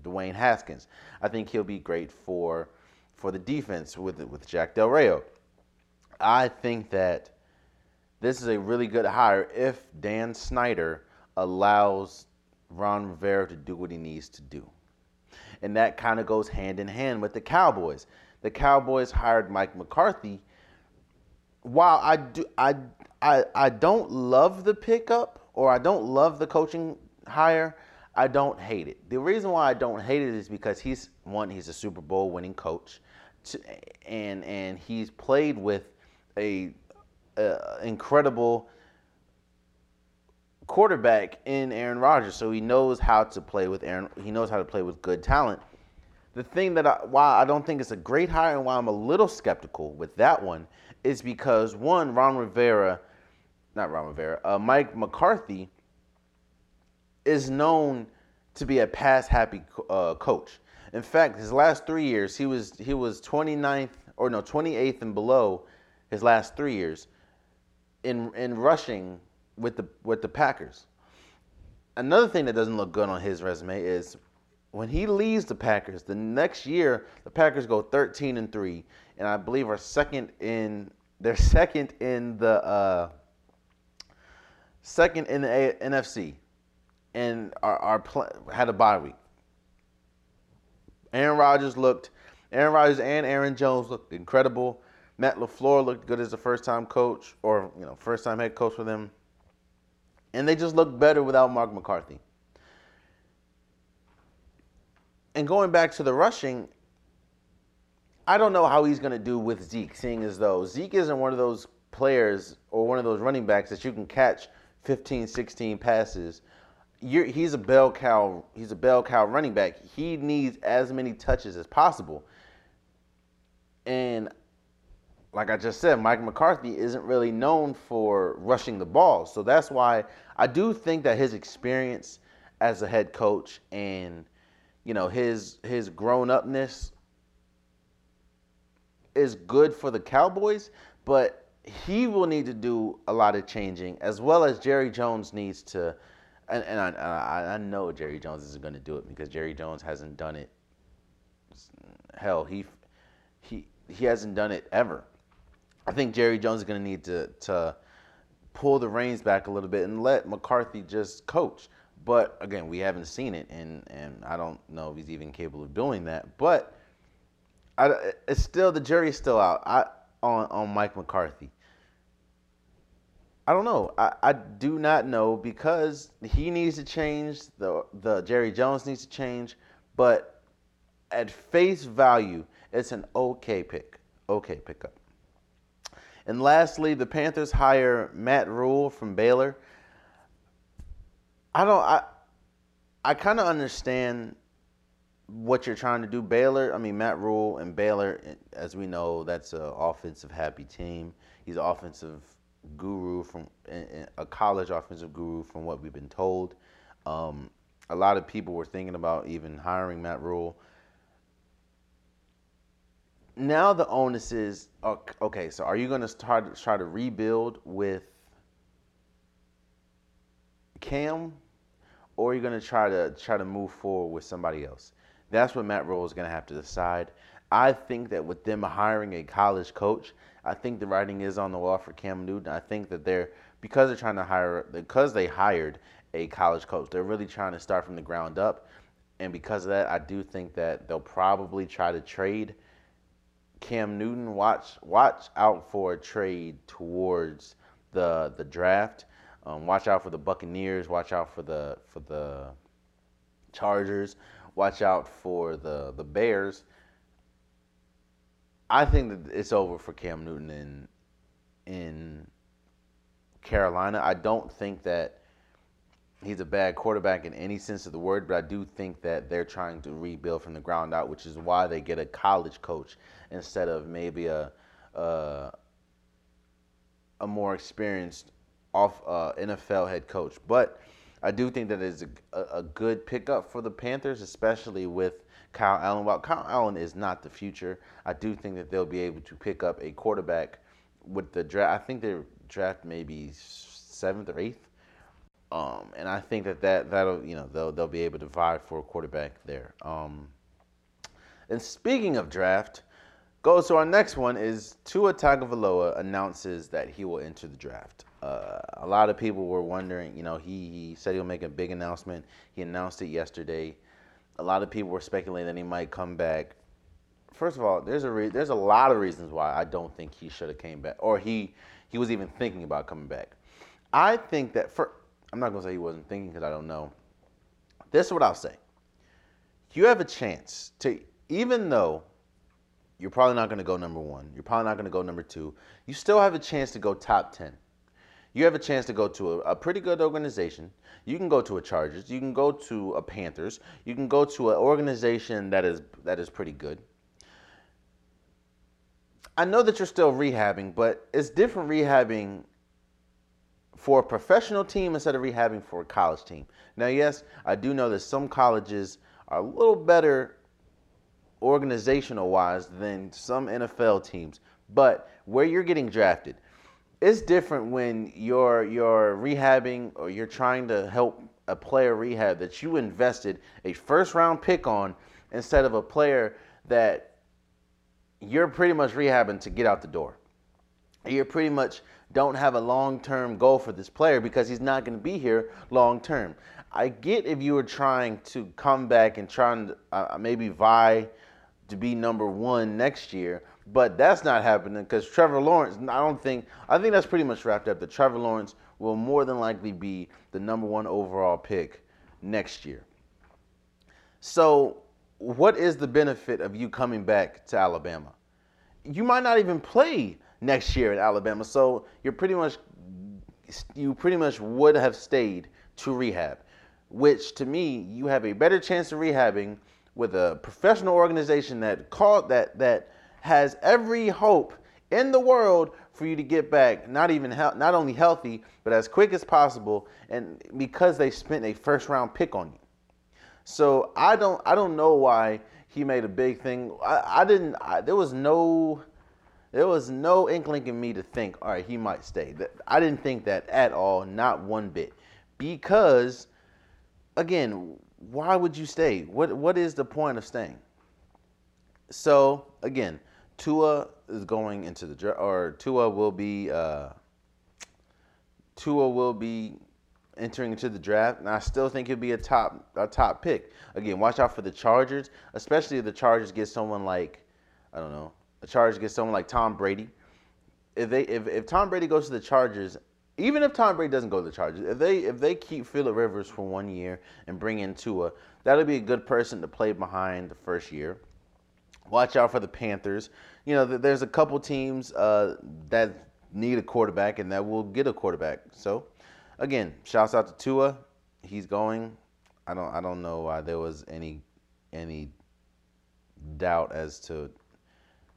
Dwayne Haskins. I think he'll be great for for the defense with with Jack Del Rio. I think that this is a really good hire if Dan Snyder allows Ron Rivera to do what he needs to do. And that kind of goes hand in hand with the Cowboys. The Cowboys hired Mike McCarthy while I do I I I don't love the pickup or I don't love the coaching hire, I don't hate it. The reason why I don't hate it is because he's one, he's a Super Bowl winning coach, and and he's played with a, a incredible quarterback in Aaron Rodgers, so he knows how to play with Aaron. He knows how to play with good talent. The thing that I, why I don't think it's a great hire and why I'm a little skeptical with that one is because one, Ron Rivera, not Ron Rivera, uh, Mike McCarthy is known to be a pass happy uh, coach. In fact, his last three years, he was he was 29th or no 28th and below his last three years in in rushing with the with the Packers. Another thing that doesn't look good on his resume is when he leaves the Packers, the next year the Packers go 13 and 3 and I believe are second in they're second in the uh, second in the a- NFC and are, are pl- had a bye week. Aaron Rodgers looked Aaron Rodgers and Aaron Jones looked incredible. Matt LaFleur looked good as a first time coach or you know first time head coach for them. And they just looked better without Mark McCarthy. And going back to the rushing, I don't know how he's going to do with Zeke, seeing as though Zeke isn't one of those players or one of those running backs that you can catch 15, 16 passes. You're, he's a bell cow. He's a bell cow running back. He needs as many touches as possible. And like I just said, Mike McCarthy isn't really known for rushing the ball. So that's why I do think that his experience as a head coach and you know his his grown upness is good for the Cowboys, but he will need to do a lot of changing, as well as Jerry Jones needs to. And, and I, I, I know Jerry Jones isn't going to do it because Jerry Jones hasn't done it. Hell, he he he hasn't done it ever. I think Jerry Jones is going to need to to pull the reins back a little bit and let McCarthy just coach. But again, we haven't seen it, and and I don't know if he's even capable of doing that. But I, it's still the jury's still out. I on on Mike McCarthy. I don't know. I, I do not know because he needs to change. The the Jerry Jones needs to change. But at face value, it's an okay pick. Okay pickup. And lastly, the Panthers hire Matt Rhule from Baylor. I don't I I kind of understand what you're trying to do. Baylor, I mean Matt Rhule and Baylor, as we know, that's an offensive happy team. He's an offensive guru from a college offensive guru from what we've been told. Um, a lot of people were thinking about even hiring Matt Rhule. Now the onus is okay. So are you going to start try to rebuild with Cam, or are you going to try to try to move forward with somebody else? That's what Matt Rhule is going to have to decide. I think that with them hiring a college coach, I think the writing is on the wall for Cam Newton. I think that they're because they're trying to hire because they hired a college coach, they're really trying to start from the ground up. And because of that, I do think that they'll probably try to trade Cam Newton. Watch watch out for a trade towards the the draft. Um, watch out for the Buccaneers. Watch out for the for the Chargers. Watch out for the the Bears. I think that it's over for Cam Newton in in Carolina. I don't think that he's a bad quarterback in any sense of the word, but I do think that they're trying to rebuild from the ground out, which is why they get a college coach instead of maybe a a, a more experienced off uh, NFL head coach. But I do think that is a, a good pickup for the Panthers, especially with Kyle Allen. While Kyle Allen is not the future, I do think that they'll be able to pick up a quarterback with the draft. I think their draft maybe seventh or eighth. Um, and I think that, that that'll you know they'll they'll be able to vie for a quarterback there. Um, and speaking of draft, goes So our next one is Tua Tagovailoa announces that he will enter the draft. Uh, a lot of people were wondering, you know, he, he said he'll make a big announcement. He announced it yesterday. A lot of people were speculating that he might come back. First of all, there's a re- there's a lot of reasons why I don't think he should have came back, or he he was even thinking about coming back. I think that for I'm not gonna say he wasn't thinking because I don't know. This is what I'll say. You have a chance to, even though you're probably not gonna go number one, you're probably not gonna go number two, you still have a chance to go top ten you have a chance to go to a, a, pretty good organization. You can go to a Chargers. You can go to a Panthers. You can go to an organization that is that is pretty good. I know that you're still rehabbing, but it's different rehabbing for a professional team instead of rehabbing for a college team. Now, yes, I do know that some colleges are a little better organizational wise than some NFL teams, but where you're getting drafted, it's different when you're you're rehabbing or you're trying to help a player rehab that you invested a first round pick on instead of a player that you're pretty much rehabbing to get out the door. You're pretty much don't have a long term goal for this player because he's not going to be here long term. I get if you were trying to come back and trying to uh, maybe vie to be number one next year, but that's not happening because Trevor Lawrence, I don't think, I think that's pretty much wrapped up. That Trevor Lawrence will more than likely be the number one overall pick next year. So, what is the benefit of you coming back to Alabama? You might not even play next year at Alabama, so you're pretty much you pretty much would have stayed to rehab, which to me you have a better chance of rehabbing with a professional organization that called that that has every hope in the world for you to get back not even he- not only healthy but as quick as possible and because they spent a first round pick on you. So i don't i don't know why he made a big thing. I, I didn't I, there was no there was no inkling in me to think all right he might stay. I didn't think that at all not one bit. Because again why would you stay what what is the point of staying so again Tua is going into the draft, or Tua will be uh, Tua will be entering into the draft, and I still think he'll be a top a top pick. Again, watch out for the Chargers, especially if the Chargers get someone like I don't know, the Chargers get someone like Tom Brady. If they if, if Tom Brady goes to the Chargers, even if Tom Brady doesn't go to the Chargers, if they if they keep Philip Rivers for one year and bring in Tua, that'll be a good person to play behind the first year. Watch out for the Panthers. You know, there's a couple teams uh, that need a quarterback and that we'll get a quarterback. So, again, shouts out to Tua. He's going. I don't I don't know why there was any any doubt as to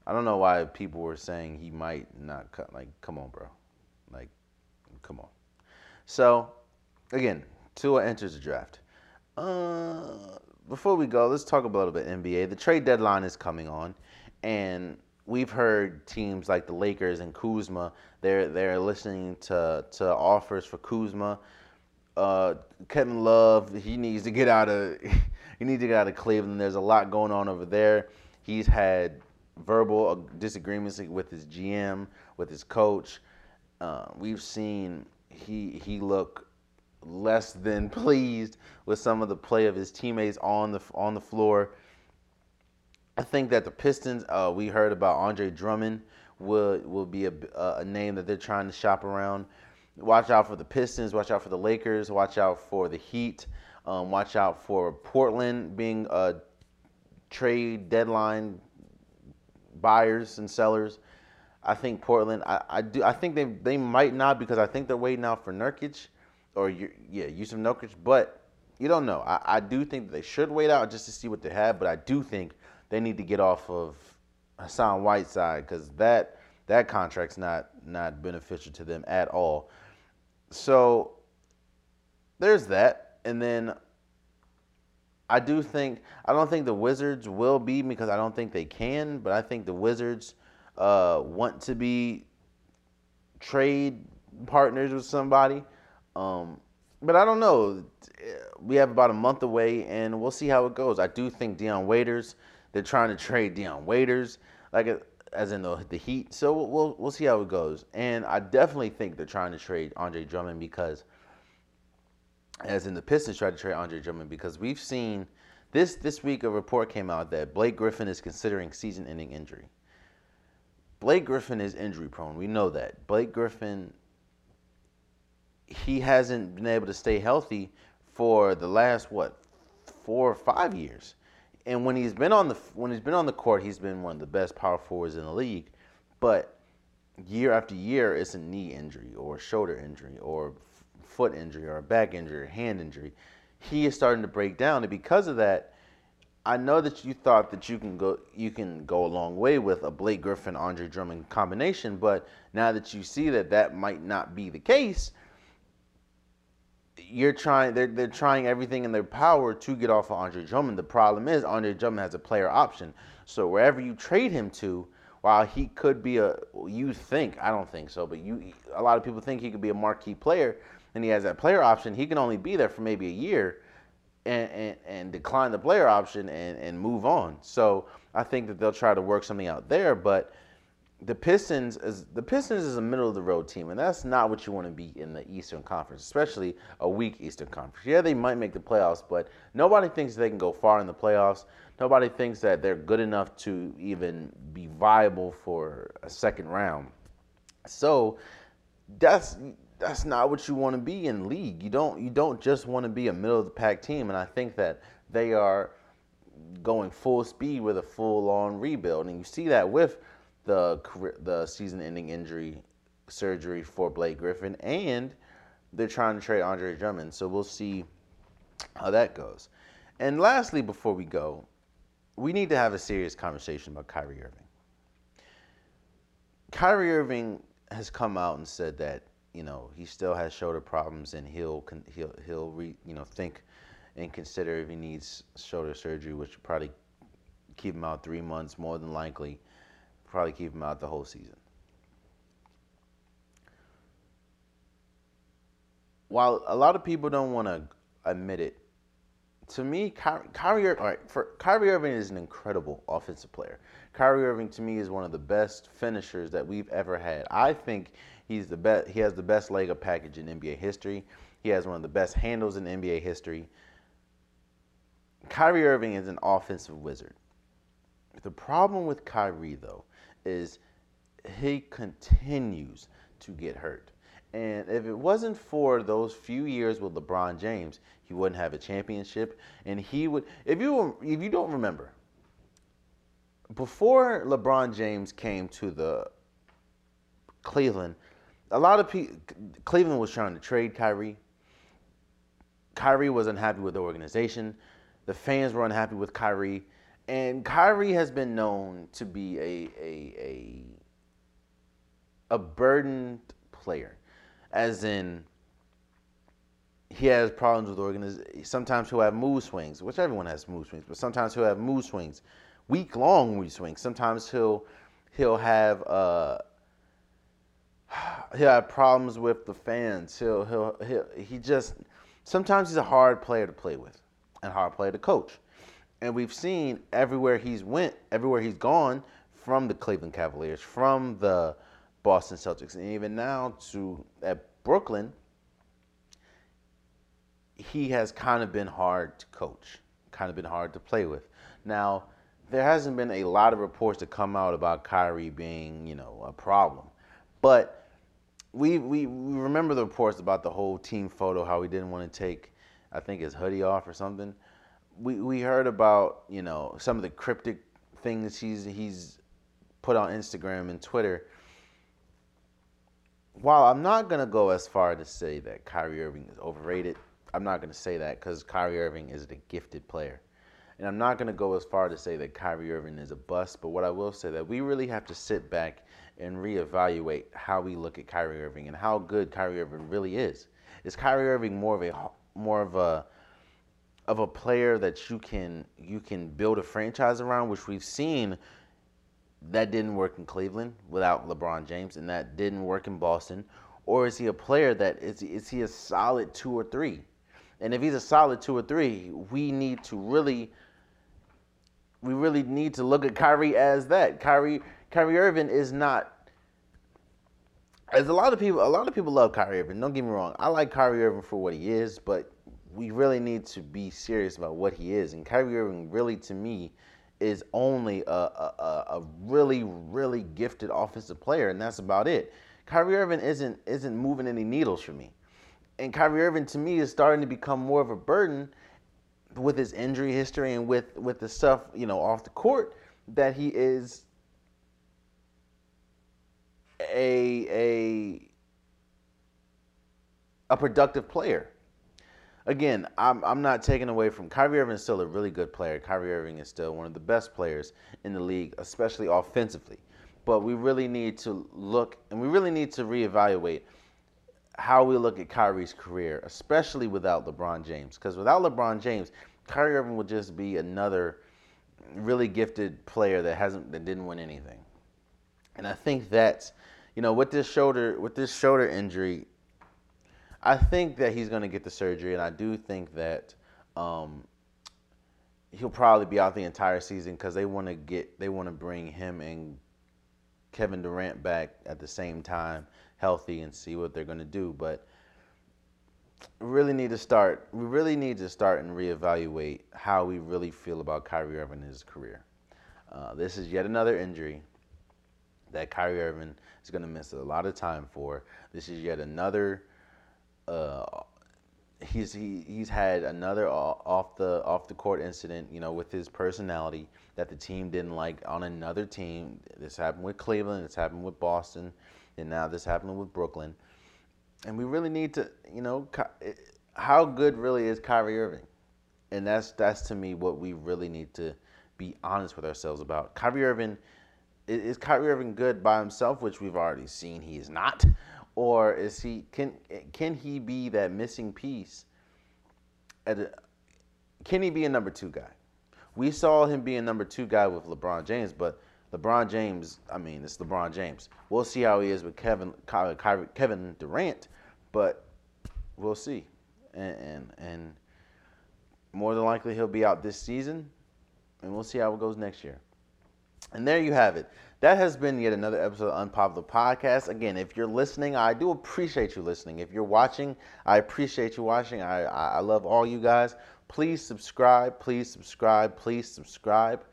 I don't know why people were saying he might not cut like come on, bro. Come on. So, again, Tua enters the draft. Uh, before we go, let's talk about a little bit NBA. The trade deadline is coming on, and we've heard teams like the Lakers and Kuzma. They're they're listening to to offers for Kuzma. Uh, Kevin Love, he needs to get out of he needs to get out of Cleveland. There's a lot going on over there. He's had verbal disagreements with his GM, with his coach. Uh, we've seen he he look less than pleased with some of the play of his teammates on the on the floor. I think that the Pistons, uh, we heard about Andre Drummond, will will be a, a name that they're trying to shop around. Watch out for the Pistons. Watch out for the Lakers. Watch out for the Heat. Um, watch out for Portland being a trade deadline buyers and sellers. I think Portland. I, I do. I think they they might not because I think they're waiting out for Nurkic, or yeah, Jusuf Nurkic. But you don't know. I, I do think they should wait out just to see what they have. But I do think they need to get off of Hassan Whiteside because that that contract's not not beneficial to them at all. So there's that, and then I do think I don't think the Wizards will be because I don't think they can, but I think the Wizards uh, want to be trade partners with somebody. Um, but I don't know. We have about a month away, and we'll see how it goes. I do think Dion Waiters. They're trying to trade Dion Waiters, like uh, as in the the Heat. So we'll we'll see how it goes. And I definitely think they're trying to trade Andre Drummond because, as in the Pistons tried to trade Andre Drummond because we've seen this this week a report came out that Blake Griffin is considering season-ending injury. Blake Griffin is injury prone. We know that. Blake Griffin he hasn't been able to stay healthy for the last what four or five years. And when he's been on the when he's been on the court, he's been one of the best power forwards in the league. But year after year, it's a knee injury or a shoulder injury or foot injury or a back injury or hand injury. He is starting to break down, and because of that, I know that you thought that you can go you can go a long way with a Blake Griffin Andre Drummond combination, but now that you see that that might not be the case, you're trying they're they're trying everything in their power to get off of Andre Drummond. The problem is Andre Drummond has a player option. So wherever you trade him to, while he could be a you think, I don't think so, but you a lot of people think he could be a marquee player and he has that player option, he can only be there for maybe a year and, and, decline the player option and, and move on. So I think that they'll try to work something out there. But the Pistons is the Pistons is a middle of the road team, and that's not what you want to be in the Eastern Conference, especially a weak Eastern Conference. Yeah, they might make the playoffs, but nobody thinks they can go far in the playoffs. Nobody thinks that they're good enough to even be viable for a second round. So that's that's not what you want to be in league. You don't you don't just want to be a middle of the pack team, and I think that they are going full speed with a full on rebuild, and you see that with the the season ending injury surgery for Blake Griffin, and they're trying to trade Andre Drummond. So we'll see how that goes. And lastly, before we go, we need to have a serious conversation about Kyrie Irving. Kyrie Irving has come out and said that you know he still has shoulder problems and he'll he'll he'll re, you know think and consider if he needs shoulder surgery, which would probably keep him out three months more than likely, probably keep him out the whole season. While a lot of people don't want to admit it, to me, Kyrie, Kyrie, all right, for Kyrie Irving is an incredible offensive player. Kyrie Irving to me is one of the best finishers that we've ever had. I think He's the best. He has the best layup package in NBA history. He has one of the best handles in NBA history. Kyrie Irving is an offensive wizard. The problem with Kyrie though is he continues to get hurt. And if it wasn't for those few years with LeBron James, he wouldn't have a championship. And he would, if you if you don't remember, before LeBron James came to the Cleveland, a lot of people, Cleveland was trying to trade Kyrie. Kyrie was unhappy with the organization. The fans were unhappy with Kyrie. And Kyrie has been known to be a a a, a burdened player, as in he has problems with organization. Sometimes he'll have mood swings, which everyone has mood swings, but sometimes he'll have mood swings, week long mood swings. Sometimes he'll he'll have uh he'll have problems with the fans. He'll he'll he'll he just sometimes he's a hard player to play with and hard player to coach. And we've seen everywhere he's went, everywhere he's gone, from the Cleveland Cavaliers, from the Boston Celtics, and even now to at Brooklyn, he has kind of been hard to coach, kind of been hard to play with. Now, there hasn't been a lot of reports to come out about Kyrie being, you know, a problem. But we, we, we remember the reports about the whole team photo, how he didn't want to take, I think, his hoodie off or something. We, we heard about, you know, some of the cryptic things he's, he's put on Instagram and Twitter. While I'm not going to go as far to say that Kyrie Irving is overrated, I'm not going to say that because Kyrie Irving is a gifted player. And I'm not going to go as far to say that Kyrie Irving is a bust, but what I will say that we really have to sit back and reevaluate how we look at Kyrie Irving and how good Kyrie Irving really is. Is Kyrie Irving more of a more of a of a player that you can you can build a franchise around, which we've seen that didn't work in Cleveland without LeBron James, and that didn't work in Boston, or is he a player that is is he a solid two or three? And if he's a solid two or three, we need to really we really need to look at Kyrie as that. Kyrie Kyrie Irving is not as a lot of people a lot of people love Kyrie Irving. Don't get me wrong. I like Kyrie Irving for what he is, but we really need to be serious about what he is. And Kyrie Irving really to me is only a, a, a really, really gifted offensive player, and that's about it. Kyrie Irving isn't isn't moving any needles for me. And Kyrie Irving to me is starting to become more of a burden with his injury history and with with the stuff you know off the court that he is a a a productive player. Again, I'm I'm not taking away from Kyrie Irving is still a really good player. Kyrie Irving is still one of the best players in the league, especially offensively. But we really need to look and we really need to reevaluate how we look at Kyrie's career, especially without LeBron James. Because without LeBron James, Kyrie Irving would just be another really gifted player that hasn't that didn't win anything. And I think that's you know with this shoulder with this shoulder injury, I think that he's going to get the surgery, and I do think that um, he'll probably be out the entire season because they want to get they want to bring him and Kevin Durant back at the same time healthy and see what they're going to do. But we really need to start. We really need to start and reevaluate how we really feel about Kyrie Irving in his career. Uh, this is yet another injury that Kyrie Irving is going to miss a lot of time for. This is yet another. Uh, he's he, he's had another off the off the court incident, you know, with his personality that the team didn't like on another team. This happened with Cleveland. It's happened with Boston and now this happening with Brooklyn. And we really need to, you know, how good really is Kyrie Irving? And that's that's to me what we really need to be honest with ourselves about. Kyrie Irving is Kyrie Irving good by himself, which we've already seen he is not, or is he can can he be that missing piece? At a, can he be a number two guy? We saw him be a number two guy with LeBron James, but LeBron James, I mean, it's LeBron James. We'll see how he is with Kevin Kevin Durant, but we'll see. And, and, and more than likely he'll be out this season, and we'll see how it goes next year. And there you have it. That has been yet another episode of Unpopular Podcast. Again, if you're listening, I do appreciate you listening. If you're watching, I appreciate you watching. I, I, I love all you guys. Please subscribe. Please subscribe. Please subscribe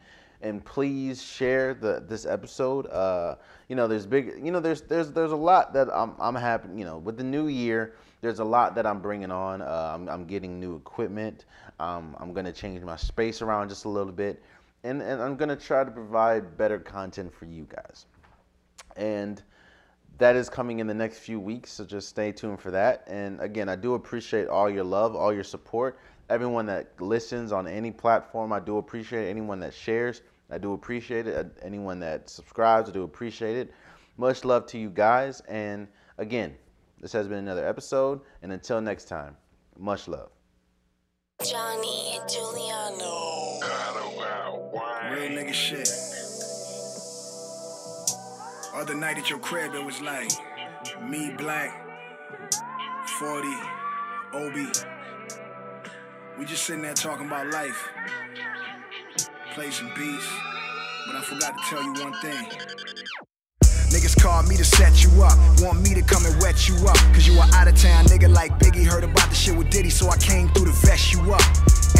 and please share the this episode. Uh, you know, there's big, you know, there's there's there's a lot that I'm I'm happy. You know, with the new year, there's a lot that I'm bringing on. Uh, I'm, I'm getting new equipment. Um, I'm gonna change my space around just a little bit, and and I'm gonna try to provide better content for you guys. And that is coming in the next few weeks, so just stay tuned for that. And again, I do appreciate all your love, all your support. Everyone that listens on any platform, I do appreciate. Anyone that shares, I do appreciate it. Anyone that subscribes, I do appreciate it. Much love to you guys. And again, this has been another episode. And until next time, much love. Johnny Giuliano. Real nigga shit. Other night at your crib, it was like me, Black, 40, Obi. We just sitting there talking about life. Play some beats. But I forgot to tell you one thing. Niggas call me to set you up, want me to come and wet you up. Cause you a out of town nigga like Biggie, heard about the shit with Diddy, so I came through to vest you up.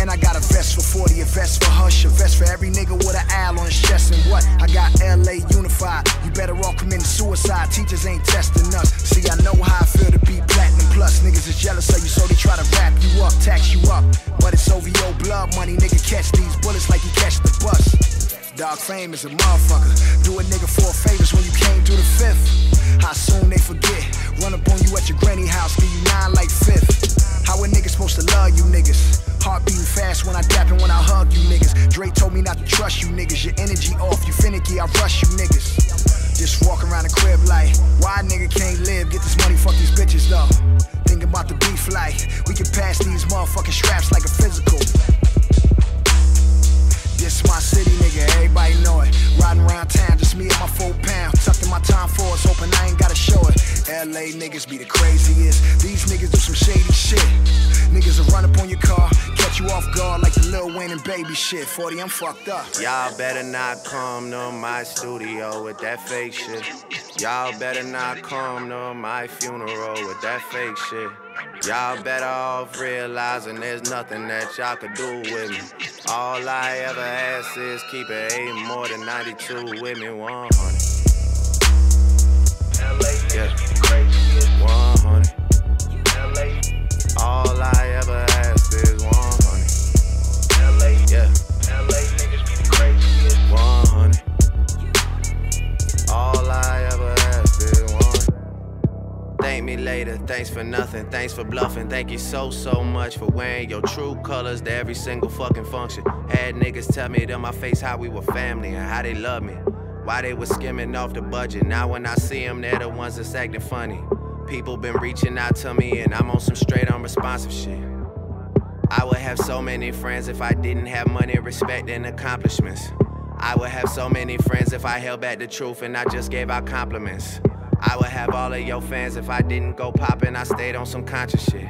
And I got a vest for 40, a vest for Hush, a vest for every nigga with an owl on his chest. And what? I got LA unified. You better all commit suicide. Teachers ain't testing us. See, I know how I feel to be platinum plus. Niggas is jealous of you, so they try to wrap you up, tax you up. But it's OVO blood money, nigga. Catch these bullets like you catch the bus. Dog fame is a motherfucker. Do a nigga four favors when you came through the fifth. How soon they forget? Run up on you at your granny house, give you nine like fifth. How a nigga supposed to love you niggas? Heart beating fast when I dap and when I hug you niggas. Dre told me not to trust you niggas. Your energy off, you finicky, I rush you niggas. Just walk around the crib like, why nigga can't live? Get this money, fuck these bitches though. Thinking about the beef like, we can pass these motherfucking straps like a physical. This my city, nigga, everybody know it. Riding around town, just me and my full pound. Tucked in my time force, hoping I ain't gotta show it. LA niggas be the craziest. These niggas do some shady shit. Niggas will run up on your car, catch you off guard like the Lil Wayne and baby shit. 40, I'm fucked up. Y'all better not come to my studio with that fake shit. Y'all better not come to my funeral with that fake shit. Y'all better off realizing there's nothing that y'all could do with me. All I ever ask is keep it eight more than 92 with me 100. Me later, thanks for nothing, thanks for bluffing. Thank you so, so much for wearing your true colors to every single fucking function. Had niggas tell me to my face how we were family and how they love me. Why they was skimming off the budget. Now when I see them, they're the ones that's acting funny. People been reaching out to me and I'm on some straight unresponsive shit. I would have so many friends if I didn't have money, respect, and accomplishments. I would have so many friends if I held back the truth and I just gave out compliments. I would have all of your fans if I didn't go poppin', I stayed on some conscious shit.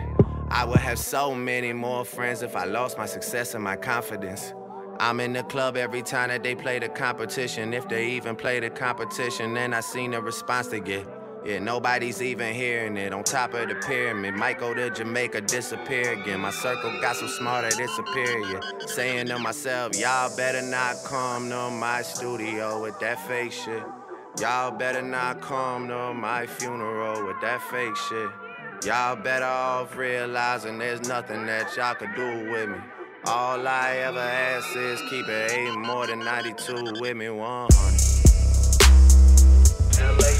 I would have so many more friends if I lost my success and my confidence. I'm in the club every time that they play the competition. If they even play the competition, then I seen the response they get. Yeah, nobody's even hearing it. On top of the pyramid, might go to Jamaica, disappear again. My circle got so smart that it's superior. Saying to myself, y'all better not come to my studio with that fake shit. Y'all better not come to my funeral with that fake shit. Y'all better off realizing there's nothing that y'all could do with me. All I ever ask is keep it eight more than 92 with me 100. Yeah. 100.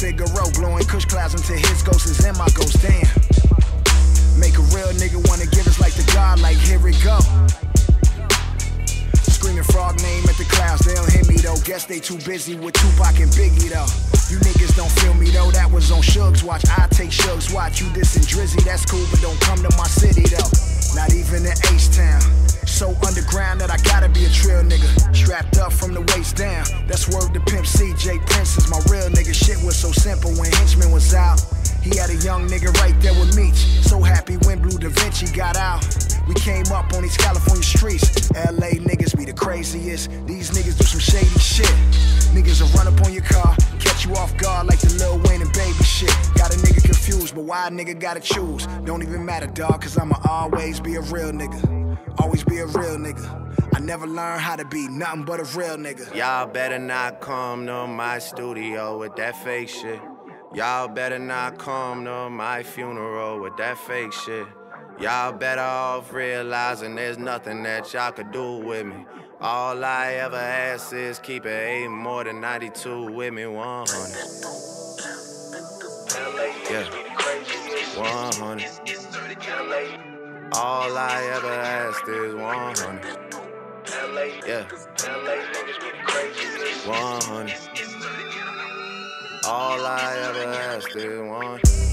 Figaro. Blowing kush clouds until his ghost is in my ghost. Damn. Make a real nigga wanna give us like the God, like here we go. Screaming frog name at the clouds, they don't hear me though. Guess they too busy with Tupac and Biggie though. You niggas don't feel me though, that was on Suge's watch. I take Suge's watch. You dissing Drizzy, that's cool, but don't come to my city though. Not even in H Town. So underground that I gotta be a trill nigga. Strapped up from the waist down. That's word to Pimp C J Prince is my real nigga. Shit was so simple when Henchman was out. He had a young nigga right there with Meech. So happy when Bleu DaVinci got out. We came up on these California streets. LA niggas be the craziest. These niggas do some shady shit. Niggas will run up on your car, catch you off guard like the Lil Wayne and baby shit. Got a nigga confused, but why a nigga gotta choose. Don't even matter, dog, cause I'ma always be a real nigga. Always be a real nigga. I never learned how to be nothing but a real nigga. Y'all better not come to my studio with that fake shit. Y'all better not come to my funeral with that fake shit. Y'all better off realizing there's nothing that y'all could do with me. All I ever ask is keep it eight more than 92 with me 100. Yeah, 100. All I ever asked is 100. Yeah, 100. All I ever asked is 100.